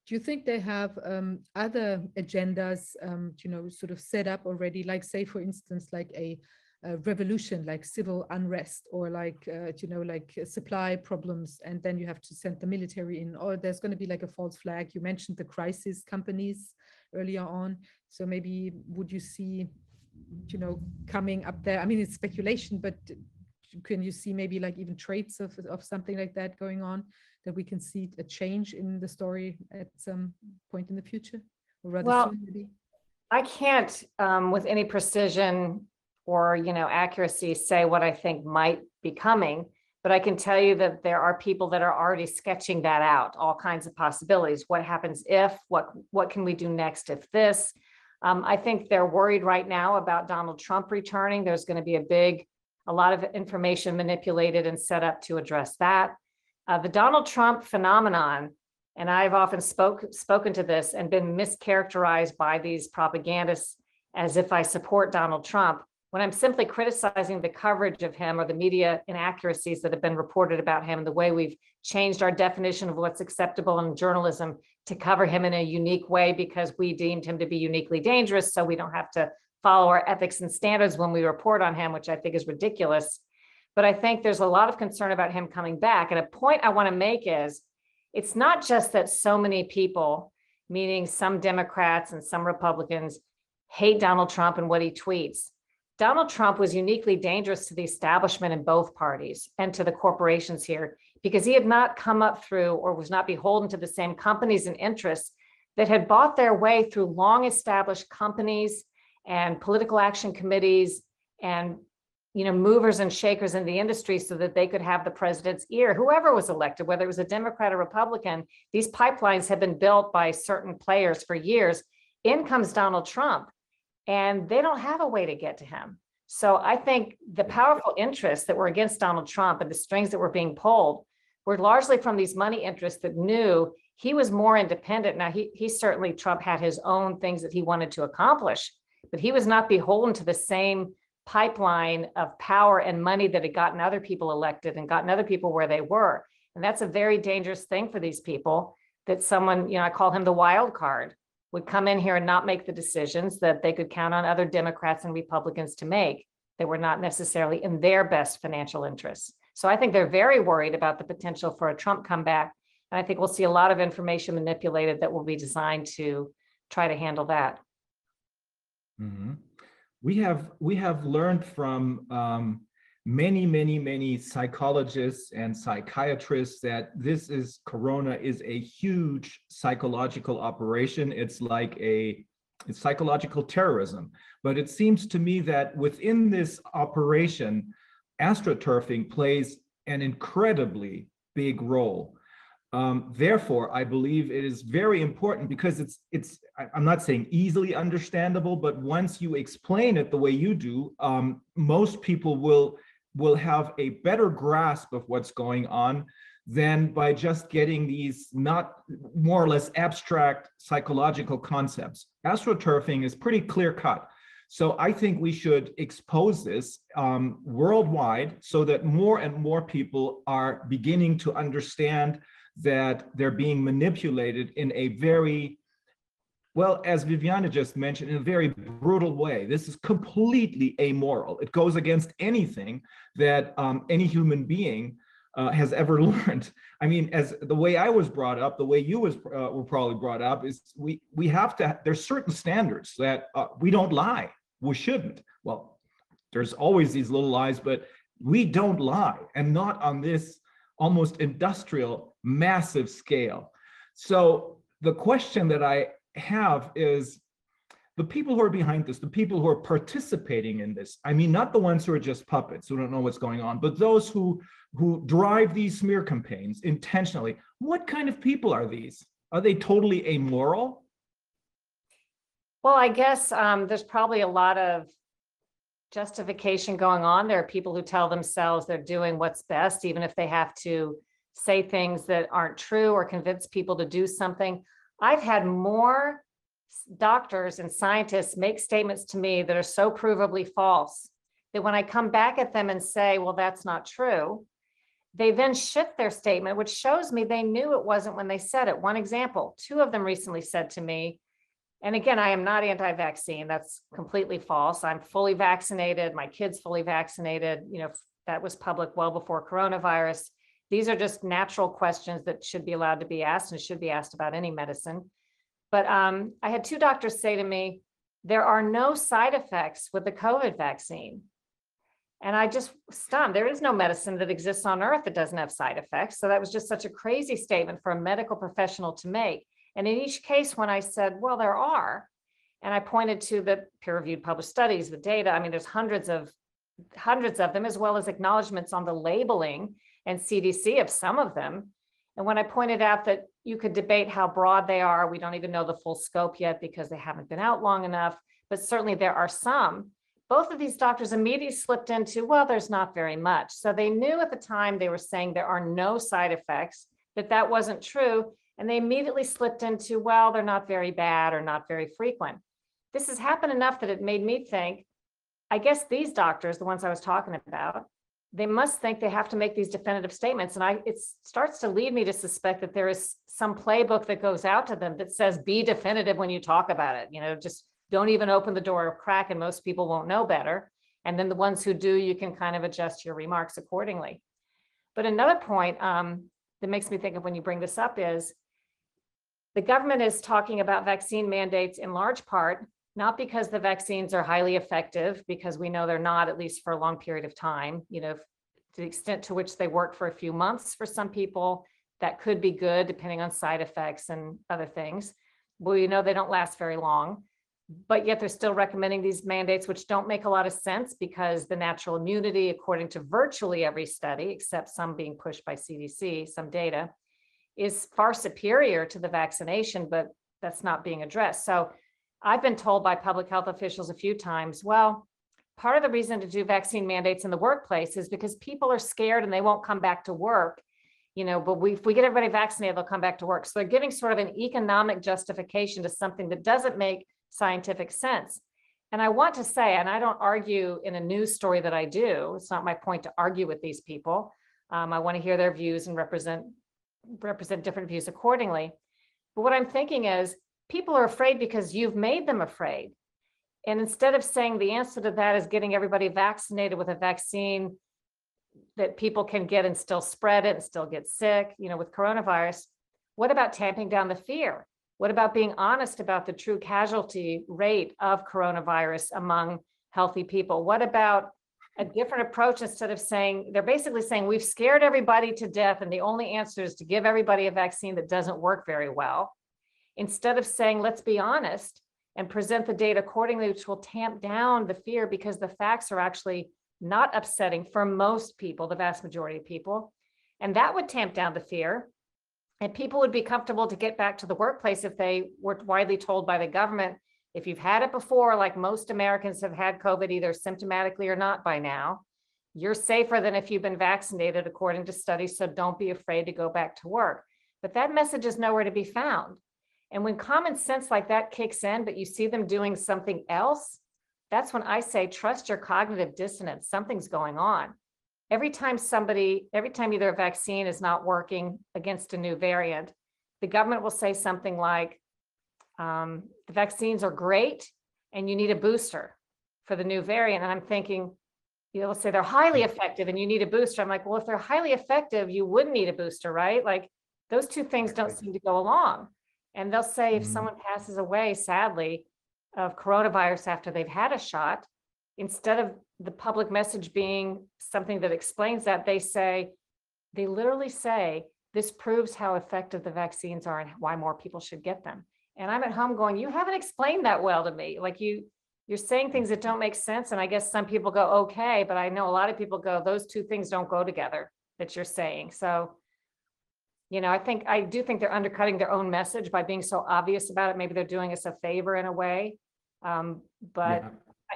Do you think they have um, other agendas, um, you know, sort of set up already, like say, for instance, like a uh, revolution like civil unrest or like uh, you know like uh, supply problems and then you have to send the military in or there's going to be like a false flag you mentioned the crisis companies earlier on so maybe would you see you know, coming up there? I mean, it's speculation, but can you see maybe like even traits of, of something like that going on? That we can see a change in the story at some point in the future? Or rather Well, soon, maybe? I can't, um, with any precision or, you know, accuracy, say what I think might be coming. But I can tell you that there are people that are already sketching that out, all kinds of possibilities. What happens if, what, what can we do next if this? Um, I think they're worried right now about Donald Trump returning. There's going to be a big, a lot of information manipulated and set up to address that. Uh, the Donald Trump phenomenon and I've often spoke, spoken to this and been mischaracterized by these propagandists as if I support Donald Trump, when I'm simply criticizing the coverage of him or the media inaccuracies that have been reported about him, and the way we've changed our definition of what's acceptable in journalism to cover him in a unique way because we deemed him to be uniquely dangerous, so we don't have to follow our ethics and standards when we report on him, which I think is ridiculous. But I think there's a lot of concern about him coming back. And a point I want to make is, it's not just that so many people, meaning some Democrats and some Republicans, hate Donald Trump and what he tweets. Donald Trump was uniquely dangerous to the establishment in both parties and to the corporations here because he had not come up through or was not beholden to the same companies and interests that had bought their way through long established companies and political action committees and you know, movers and shakers in the industry so that they could have the president's ear, whoever was elected, whether it was a Democrat or Republican, these pipelines have been built by certain players for years. In comes Donald Trump, and they don't have a way to get to him. So I think the powerful interests that were against Donald Trump and the strings that were being pulled were largely from these money interests that knew he was more independent. Now, he, he certainly, Trump had his own things that he wanted to accomplish, but he was not beholden to the same pipeline of power and money that had gotten other people elected and gotten other people where they were. And that's a very dangerous thing for these people that someone, you know, I call him the wild card, would come in here and not make the decisions that they could count on other Democrats and Republicans to make that were not necessarily in their best financial interests. So I think they're very worried about the potential for a Trump comeback. And I think we'll see a lot of information manipulated that will be designed to try to handle that. Mhm. We have, we have learned from um, many, many, many psychologists and psychiatrists that this is, Corona is a huge psychological operation. It's like a, it's psychological terrorism. But it seems to me that within this operation, astroturfing plays an incredibly big role. Um, therefore, I believe it is very important because it's it's I'm not saying easily understandable, but once you explain it the way you do, um, most people will will have a better grasp of what's going on than by just getting these not more or less abstract psychological concepts. Astroturfing is pretty clear cut. So I think we should expose this um, worldwide so that more and more people are beginning to understand that they're being manipulated in a very, well, as Viviana just mentioned, in a very brutal way. This is completely amoral. It goes against anything that um, any human being uh, has ever learned. I mean, as the way I was brought up, the way you was uh, were probably brought up is we we have to. There's certain standards that uh, we don't lie. We shouldn't. Well, there's always these little lies, but we don't lie, and not on this almost industrial, massive scale. So the question that I have is the people who are behind this, the people who are participating in this, I mean, not the ones who are just puppets who don't know what's going on, but those who who drive these smear campaigns intentionally. What kind of people are these? Are they totally amoral? Well, I guess um, there's probably a lot of justification going on. There are people who tell themselves they're doing what's best, even if they have to say things that aren't true or convince people to do something. I've had more doctors and scientists make statements to me that are so provably false that when I come back at them and say, well, that's not true, they then shift their statement, which shows me they knew it wasn't when they said it. One example, two of them recently said to me, and again, I am not anti-vaccine. That's completely false. I'm fully vaccinated. My kid's fully vaccinated. You know, that was public well before coronavirus. These are just natural questions that should be allowed to be asked and should be asked about any medicine. But um, I had two doctors say to me, there are no side effects with the COVID vaccine. And I just stunned. There is no medicine that exists on earth that doesn't have side effects. So that was just such a crazy statement for a medical professional to make. And in each case, when I said, well, there are, and I pointed to the peer-reviewed published studies, the data, I mean, there's hundreds of hundreds of them, as well as acknowledgments on the labeling and CDC of some of them. And when I pointed out that you could debate how broad they are, we don't even know the full scope yet because they haven't been out long enough, but certainly there are some. Both of these doctors immediately slipped into, well, there's not very much. So they knew at the time they were saying there are no side effects, that that wasn't true. And they immediately slipped into, well, they're not very bad or not very frequent. This has happened enough that it made me think, I guess these doctors, the ones I was talking about, they must think they have to make these definitive statements. And I, it starts to lead me to suspect that there is some playbook that goes out to them that says, be definitive when you talk about it, you know, just don't even open the door a crack and most people won't know better. And then the ones who do, you can kind of adjust your remarks accordingly. But another point um, that makes me think of when you bring this up is the government is talking about vaccine mandates in large part, not because the vaccines are highly effective, because we know they're not, at least for a long period of time, you know, to the extent to which they work for a few months for some people, that could be good depending on side effects and other things. But we know they don't last very long. But yet they're still recommending these mandates, which don't make a lot of sense because the natural immunity, according to virtually every study, except some being pushed by CDC, some data, is far superior to the vaccination, but that's not being addressed. So I've been told by public health officials a few times, well, part of the reason to do vaccine mandates in the workplace is because people are scared and they won't come back to work. You know, but we, if we get everybody vaccinated, they'll come back to work. So they're giving sort of an economic justification to something that doesn't make scientific sense. And I want to say, and I don't argue in a news story that I do, it's not my point to argue with these people. Um, I want to hear their views and represent represent different views accordingly. But what I'm thinking is people are afraid because you've made them afraid. And instead of saying the answer to that is getting everybody vaccinated with a vaccine that people can get and still spread it and still get sick, you know, with coronavirus, what about tamping down the fear? What about being honest about the true casualty rate of coronavirus among healthy people? What about a different approach instead of saying, they're basically saying, we've scared everybody to death and the only answer is to give everybody a vaccine that doesn't work very well. Instead of saying, let's be honest and present the data accordingly, which will tamp down the fear because the facts are actually not upsetting for most people, the vast majority of people. And that would tamp down the fear. And people would be comfortable to get back to the workplace if they were widely told by the government, if you've had it before, like most Americans have had COVID either symptomatically or not by now, you're safer than if you've been vaccinated according to studies. So don't be afraid to go back to work. But that message is nowhere to be found. And when common sense like that kicks in, but you see them doing something else, that's when I say, trust your cognitive dissonance. Something's going on. Every time somebody, every time either a vaccine is not working against a new variant, the government will say something like, um, the vaccines are great and you need a booster for the new variant. And I'm thinking, you know, let's say they're highly effective and you need a booster. I'm like, well, if they're highly effective, you wouldn't need a booster, right? Like those two things don't seem to go along. And they'll say if Mhm. someone passes away, sadly, of coronavirus after they've had a shot, instead of the public message being something that explains that, they say, they literally say, this proves how effective the vaccines are and why more people should get them. And I'm at home going, you haven't explained that well to me. Like you, you're saying things that don't make sense. And I guess some people go, okay, but I know a lot of people go, those two things don't go together that you're saying. So, you know, I think, I do think they're undercutting their own message by being so obvious about it. Maybe they're doing us a favor in a way. Um, but Yeah.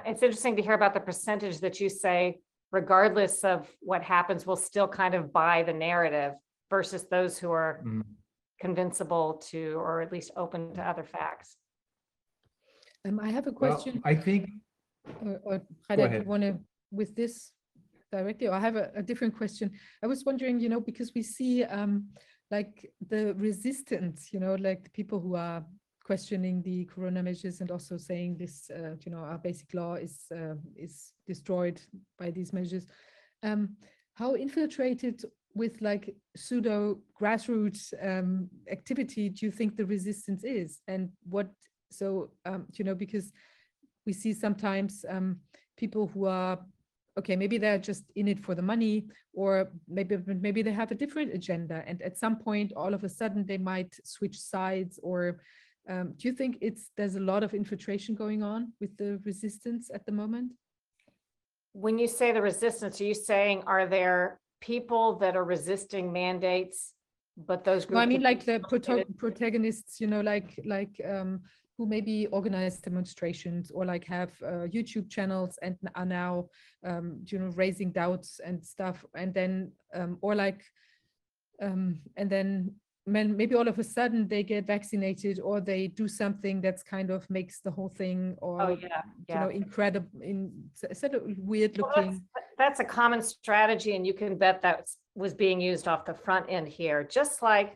it's interesting to hear about the percentage that you say, regardless of what happens, will still kind of buy the narrative versus those who are Mhm. convincible to, or at least open to other facts. Um, I have a Well, question, I think, or, or Haida, do you want to, with this directly, or I have a, a different question. I was wondering, you know, because we see um, like the resistance, you know, like the people who are questioning the corona measures and also saying this, uh, you know, our basic law is uh, is destroyed by these measures. Um, how infiltrated with like pseudo grassroots um, activity do you think the resistance is, and what? So um, you know, because we see sometimes um, people who are okay maybe they're just in it for the money or maybe maybe they have a different agenda and at some point all of a sudden they might switch sides or um, do you think it's there's a lot of infiltration going on with the resistance at the moment When you say the resistance, are you saying, are there people that are resisting mandates? But those. no i mean like the proto- protagonists you know like like um who maybe organize demonstrations or like have uh, youtube channels and are now um you know raising doubts and stuff. And then um or like um and then men maybe all of a sudden they get vaccinated or they do something that's kind of makes the whole thing or Oh, yeah, you know incredible in sort of weird Well, that's- looking That's a common strategy and you can bet that was being used off the front end here, just like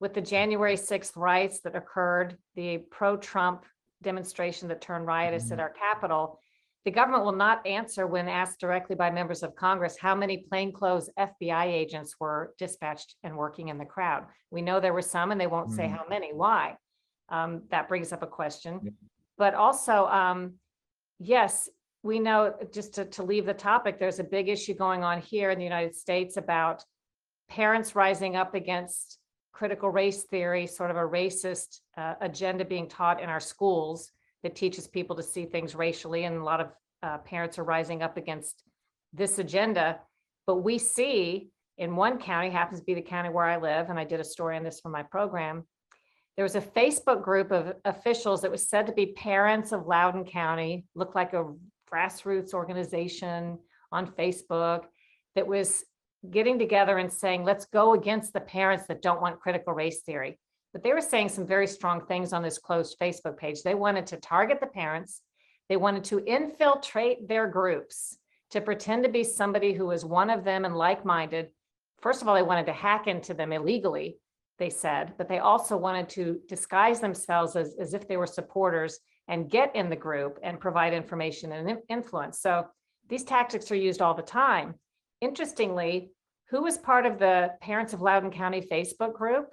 with the January 6th riots that occurred, the pro-Trump demonstration that turned riotous at our Capitol. The government will not answer when asked directly by members of Congress how many plainclothes FBI agents were dispatched and working in the crowd. We know there were some and they won't say Mhm. how many. Why? Um, That brings up a question. But also, um, yes, we know, just to, to leave the topic, there's a big issue going on here in the United States about parents rising up against critical race theory, sort of a racist uh, agenda being taught in our schools that teaches people to see things racially, and a lot of uh, parents are rising up against this agenda. But we see in one county, happens to be the county where I live, and I did a story on this for my program. There was a Facebook group of officials that was said to be parents of Loudoun County, looked like a grassroots organization on Facebook that was getting together and saying, let's go against the parents that don't want critical race theory. But they were saying some very strong things on this closed Facebook page. They wanted to target the parents. They wanted to infiltrate their groups to pretend to be somebody who was one of them and like-minded. First of all, they wanted to hack into them illegally, they said, but they also wanted to disguise themselves as, as if they were supporters and get in the group and provide information and influence. So these tactics are used all the time. Interestingly, who was part of the Parents of Loudoun County Facebook group?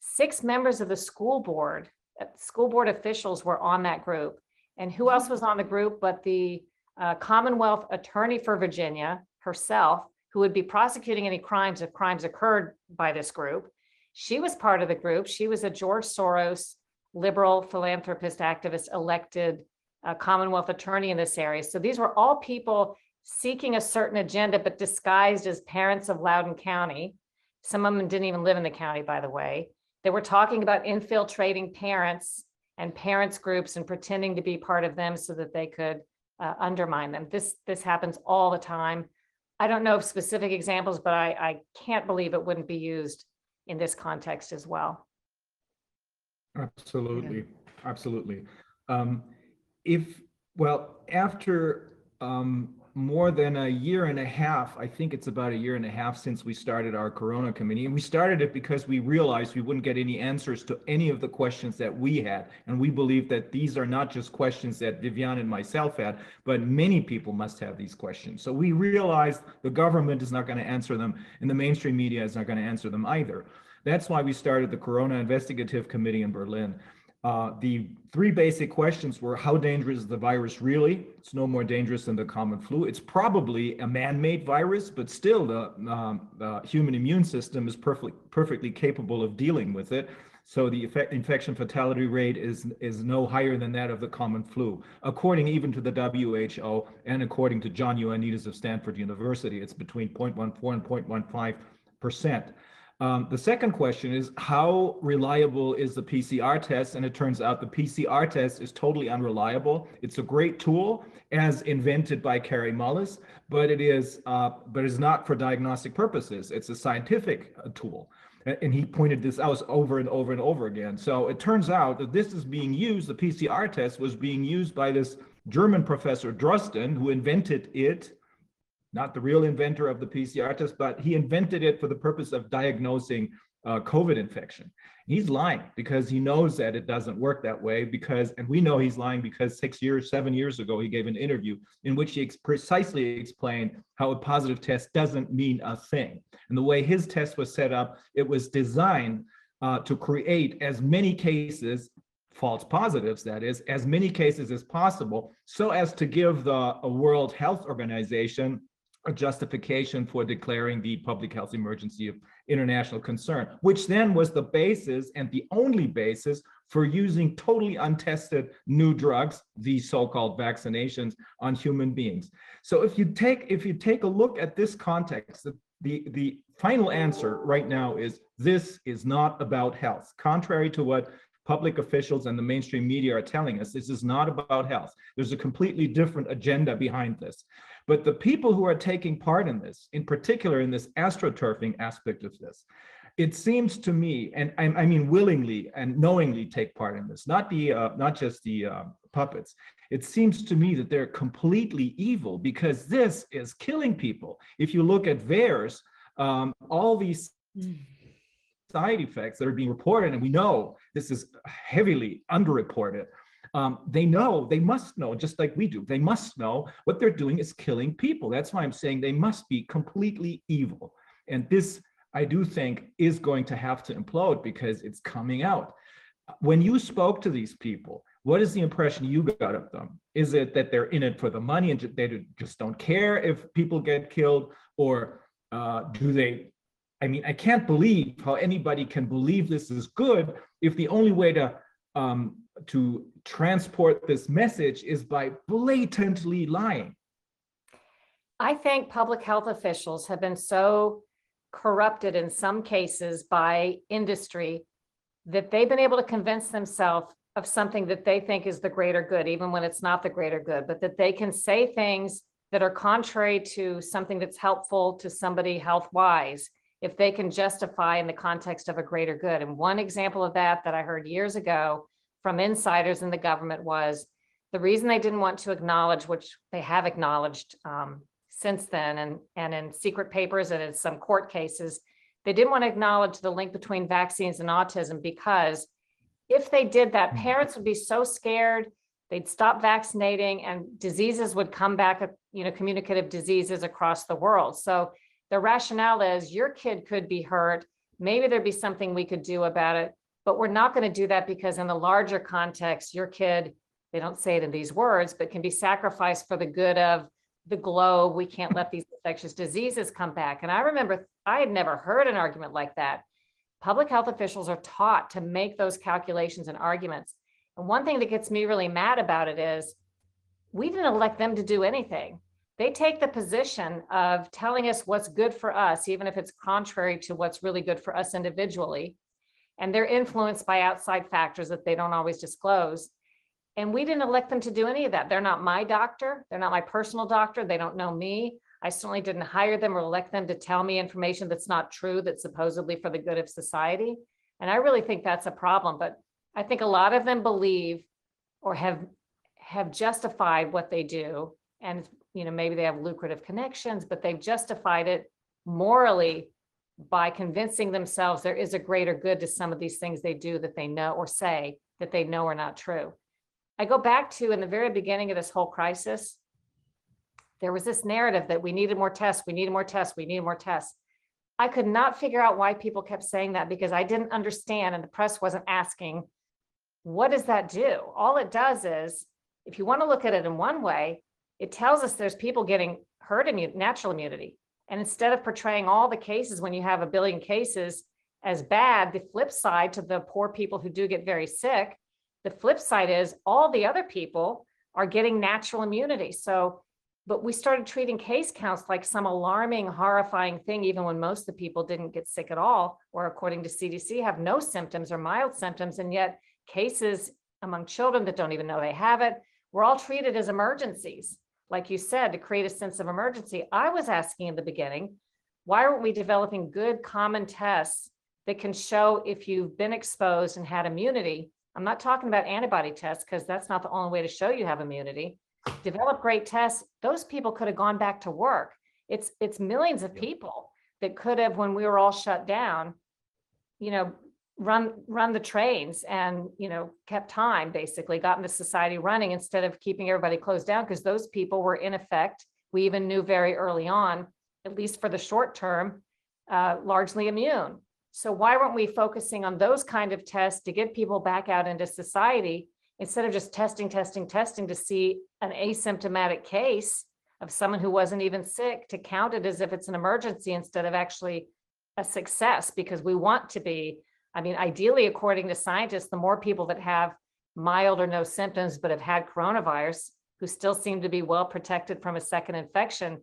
Six members of the school board, uh, school board officials were on that group. And who else was on the group but the uh, Commonwealth Attorney for Virginia herself, who would be prosecuting any crimes if crimes occurred by this group? She was part of the group. She was a George Soros liberal philanthropist activist elected uh, Commonwealth attorney in this area. So these were all people seeking a certain agenda, but disguised as parents of Loudoun County. Some of them didn't even live in the county, by the way. They were talking about infiltrating parents and parents groups and pretending to be part of them so that they could uh, undermine them. This, this happens all the time. I don't know of specific examples, but I, I can't believe it wouldn't be used in this context as well. Absolutely, absolutely. Um, if, well, after um, more than a year and a half, I think it's about a year and a half since we started our Corona Committee, and we started it because we realized we wouldn't get any answers to any of the questions that we had. And we believe that these are not just questions that Vivian and myself had, but many people must have these questions. So we realized the government is not going to answer them, and the mainstream media is not going to answer them either. That's why we started the Corona Investigative Committee in Berlin. Uh, the three basic questions were how dangerous is the virus really? It's no more dangerous than the common flu. It's probably a man-made virus, but still the, um, the human immune system is perfectly perfectly capable of dealing with it. So the effect, infection fatality rate is is no higher than that of the common flu, according even to the WHO and according to John Ioannidis of Stanford University. It's between 0.14 and 0.15 percent. Um, the second question is how reliable is the PCR test? And it turns out the PCR test is totally unreliable. It's a great tool as invented by Kary Mullis, but it is uh, but it's not for diagnostic purposes. It's a scientific uh, tool. And he pointed this out over and over and over again. So it turns out that this is being used, the PCR test was being used by this German professor Drosten, who invented it not the real inventor of the PCR test, but he invented it for the purpose of diagnosing uh, COVID infection. He's lying because he knows that it doesn't work that way because, and we know he's lying because six years, seven years ago, he gave an interview in which he ex- precisely explained how a positive test doesn't mean a thing. And the way his test was set up, it was designed uh, to create as many cases false positives, that is, as many cases as possible, so as to give the World Health Organization a justification for declaring the public health emergency of international concern, which then was the basis and the only basis for using totally untested new drugs, these so-called vaccinations on human beings. So if you take if you take a look at this context, the, the, the final answer right now is this is not about health. Contrary to what public officials and the mainstream media are telling us, this is not about health. There's a completely different agenda behind this. But the people who are taking part in this, in particular in this astroturfing aspect of this, it seems to me, and I, I mean willingly and knowingly take part in this, not the uh, not just the uh, puppets. It seems to me that they're completely evil because this is killing people. If you look at VAERS, um, all these side effects that are being reported, and we know this is heavily underreported. Um, they know, they must know, just like we do, they must know what they're doing is killing people. That's why I'm saying they must be completely evil. And this, I do think, is going to have to implode because it's coming out. When you spoke to these people, what is the impression you got of them? Is it that they're in it for the money and they just don't care if people get killed? Or uh, do they I mean, I can't believe how anybody can believe this is good if the only way to um, to transport this message is by blatantly lying. I think public health officials have been so corrupted in some cases by industry that they've been able to convince themselves of something that they think is the greater good, even when it's not the greater good, but that they can say things that are contrary to something that's helpful to somebody health wise if they can justify in the context of a greater good. And one example of that that I heard years ago from insiders in the government was the reason they didn't want to acknowledge, which they have acknowledged um, since then, and, and in secret papers and in some court cases, they didn't want to acknowledge the link between vaccines and autism because if they did that, Mhm. parents would be so scared, they'd stop vaccinating and diseases would come back, you know, communicative diseases across the world. So the rationale is your kid could be hurt. Maybe there'd be something we could do about it, but we're not going to do that because in the larger context, your kid, they don't say it in these words, but can be sacrificed for the good of the globe. We can't let these infectious diseases come back. And I remember I had never heard an argument like that. Public health officials are taught to make those calculations and arguments. And one thing that gets me really mad about it is we didn't elect them to do anything. They take the position of telling us what's good for us, even if it's contrary to what's really good for us individually. And they're influenced by outside factors that they don't always disclose. And we didn't elect them to do any of that. They're not my doctor. They're not my personal doctor. They don't know me. I certainly didn't hire them or elect them to tell me information that's not true, that's supposedly for the good of society. And I really think that's a problem. But I think a lot of them believe or have have justified what they do. And you know, maybe they have lucrative connections, but they've justified it morally by convincing themselves there is a greater good to some of these things they do that they know or say that they know are not true. I go back to in the very beginning of this whole crisis, there was this narrative that we needed more tests, we needed more tests, we needed more tests. I could not figure out why people kept saying that because I didn't understand and the press wasn't asking, what does that do? All it does is, if you want to look at it in one way, it tells us there's people getting herd immunity, natural immunity. And instead of portraying all the cases when you have a billion cases as bad, the flip side to the poor people who do get very sick, the flip side is all the other people are getting natural immunity. So, but we started treating case counts like some alarming, horrifying thing, even when most of the people didn't get sick at all, or according to CDC, have no symptoms or mild symptoms. And yet cases among children that don't even know they have it, we're all treated as emergencies like you said, to create a sense of emergency. I was asking in the beginning, why aren't we developing good common tests that can show if you've been exposed and had immunity? I'm not talking about antibody tests because that's not the only way to show you have immunity. Develop great tests. Those people could have gone back to work. It's it's millions of people that could have, when we were all shut down, you know, run run the trains and you know kept time basically gotten the society running instead of keeping everybody closed down because those people were in effect we even knew very early on at least for the short term uh, largely immune. So why weren't we focusing on those kind of tests to get people back out into society instead of just testing, testing, testing to see an asymptomatic case of someone who wasn't even sick to count it as if it's an emergency instead of actually a success because we want to be, I mean, ideally, according to scientists, the more people that have mild or no symptoms but have had coronavirus who still seem to be well protected from a second infection,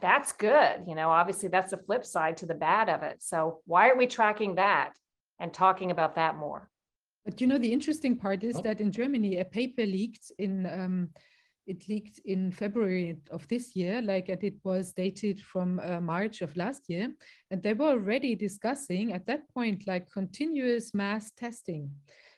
that's good. You know, obviously that's the flip side to the bad of it. So why aren't we tracking that and talking about that more? But you know, the interesting part is Oh. that in Germany, a paper leaked in, um, it leaked in February of this year, like, and it was dated from uh, March of last year. And they were already discussing at that point, like continuous mass testing.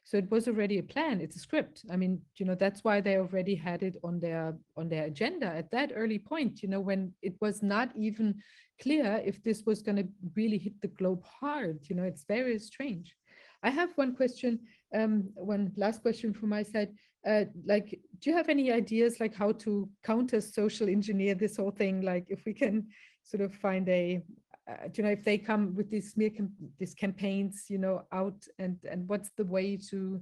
So it was already a plan, it's a script. I mean, you know, that's why they already had it on their, on their agenda at that early point, you know, when it was not even clear if this was going to really hit the globe hard, you know, it's very strange. I have one question, um, one last question from my side. Uh, like, do you have any ideas like how to counter social engineer this whole thing? Like, if we can sort of find a, uh, do you know, if they come with these smear cam- these campaigns, you know, out and and what's the way to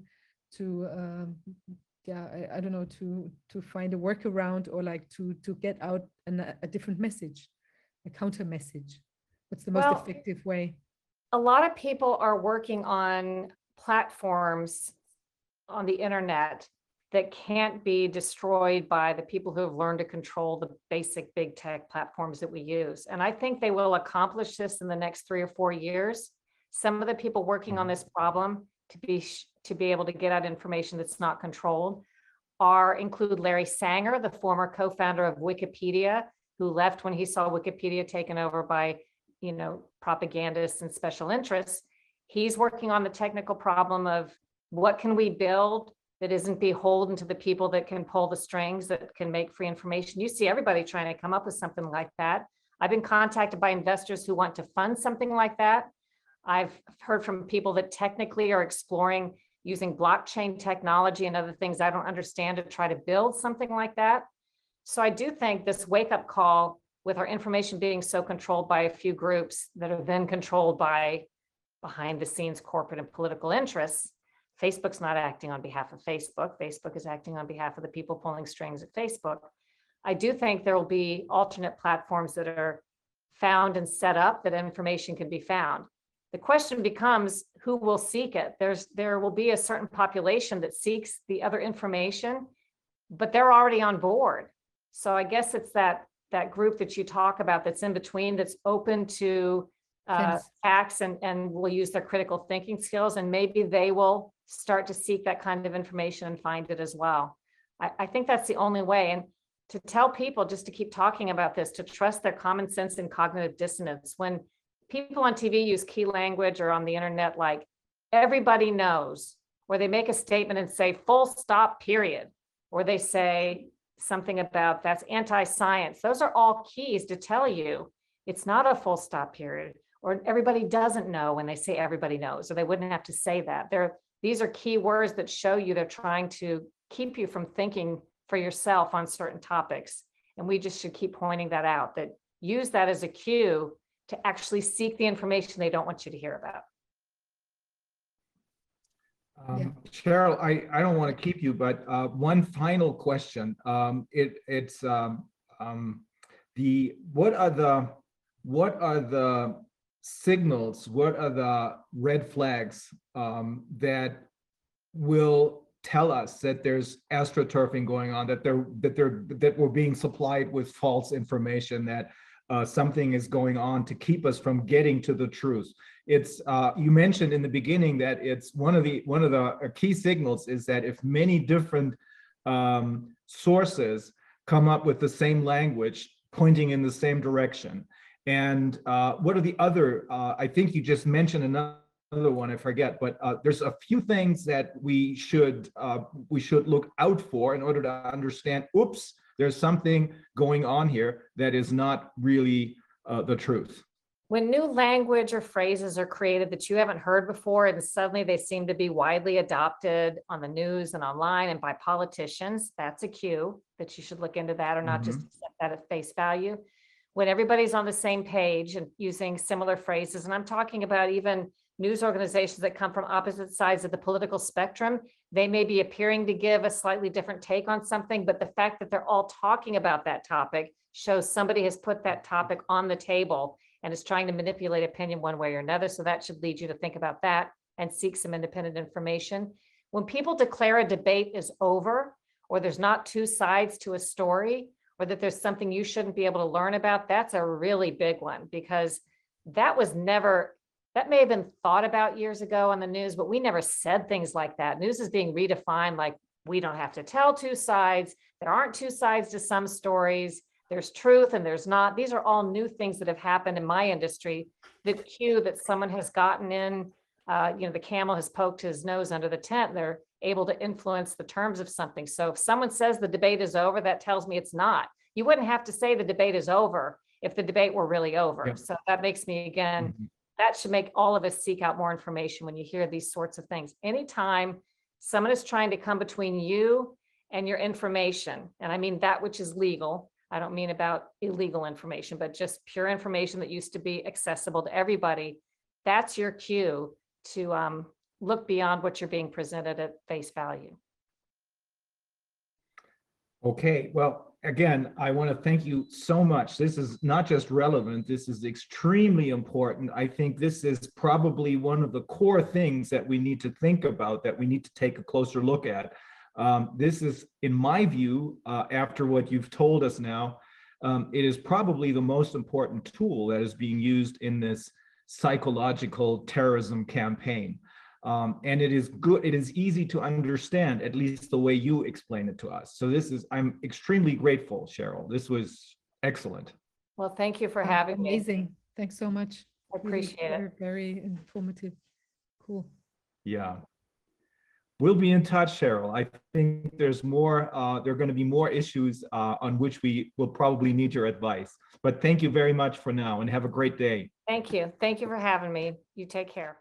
to um, yeah, I, I don't know to to find a workaround or like to to get out an, a different message, a counter message. What's the most Well, effective way? a lot of people are working on platforms on the internet that can't be destroyed by the people who have learned to control the basic big tech platforms that we use. And I think they will accomplish this in the next three or four years. Some of the people working on mm-hmm. this problem to be to be able to get out information that's not controlled are include Larry Sanger, the former co-founder of Wikipedia, who left when he saw Wikipedia taken over by you know, propagandists and special interests. He's working on the technical problem of what can we build that isn't beholden to the people that can pull the strings, that can make free information. You see everybody trying to come up with something like that. I've been contacted by investors who want to fund something like that. I've heard from people that technically are exploring using blockchain technology and other things I don't understand to try to build something like that. So I do think this wake up call with our information being so controlled by a few groups that are then controlled by behind the scenes corporate and political interests. Facebook's not acting on behalf of Facebook. Facebook is acting on behalf of the people pulling strings at Facebook. I do think there will be alternate platforms that are found and set up that information can be found. The question becomes who will seek it? There's there will be a certain population that seeks the other information, but they're already on board. So I guess it's that that group that you talk about that's in between, that's open to uh, acts and, and will use their critical thinking skills, and maybe they will start to seek that kind of information and find it as well. I, I think that's the only way. And to tell people just to keep talking about this, to trust their common sense and cognitive dissonance. When people on TV use key language or on the internet, like everybody knows, or they make a statement and say full stop, period, or they say something about that's anti-science. Those are all keys to tell you it's not a full stop period, or everybody doesn't know when they say everybody knows, or they wouldn't have to say that. They're, these are key words that show you they're trying to keep you from thinking for yourself on certain topics. And we just should keep pointing that out, that use that as a cue to actually seek the information they don't want you to hear about. Um, Sharyl, I, I don't want to keep you, but uh, one final question. Um, It, it's um, um, the, what are the, what are the signals, what are the red flags um, that will tell us that there's astroturfing going on, that they're, that they're, that we're being supplied with false information, that uh, something is going on to keep us from getting to the truth? it's uh, you mentioned in the beginning that it's one of the one of the uh, key signals is that if many different um, sources come up with the same language pointing in the same direction and uh, what are the other uh, i think you just mentioned another one i forget but uh, there's a few things that we should uh, we should look out for in order to understand oops there's something going on here that is not really uh, the truth. When new language or phrases are created that you haven't heard before and suddenly they seem to be widely adopted on the news and online and by politicians that's a cue that you should look into that or not just accept that at face value when everybody's on the same page and using similar phrases, and I'm talking about even news organizations that come from opposite sides of the political spectrum, they may be appearing to give a slightly different take on something, but the fact that they're all talking about that topic shows somebody has put that topic on the table and is trying to manipulate opinion one way or another. So that should lead you to think about that and seek some independent information. When people declare a debate is over, or there's not two sides to a story, or that there's something you shouldn't be able to learn about, that's a really big one because that was never, that may have been thought about years ago on the news, but we never said things like that. News is being redefined like we don't have to tell two sides. There aren't two sides to some stories. There's truth and there's not. These are all new things that have happened in my industry. The cue that someone has gotten in, uh, you know, the camel has poked his nose under the tent. They're able to influence the terms of something. So if someone says the debate is over, that tells me it's not. You wouldn't have to say the debate is over if the debate were really over. Yep. So that makes me again, Mhm. that should make all of us seek out more information when you hear these sorts of things. Anytime someone is trying to come between you and your information, and I mean that which is legal, I don't mean about illegal information, but just pure information that used to be accessible to everybody, that's your cue to um, look beyond what you're being presented at face value. Okay, well, again, I want to thank you so much. This is not just relevant, this is extremely important. I think this is probably one of the core things that we need to think about, that we need to take a closer look at. Um, This is, in my view, uh, after what you've told us now, um, it is probably the most important tool that is being used in this psychological terrorism campaign. Um, and it is good, it is easy to understand, at least the way you explain it to us. So this is, I'm extremely grateful, Sharyl. This was excellent. Well, thank you for Oh, having me. Amazing. Thanks so much. I Really appreciate it. very- Very informative. Cool. Yeah. We'll be in touch, Sharyl. I think there's more, uh, there are going to be more issues, uh, on which we will probably need your advice. But thank you very much for now and have a great day. Thank you. Thank you for having me. You take care.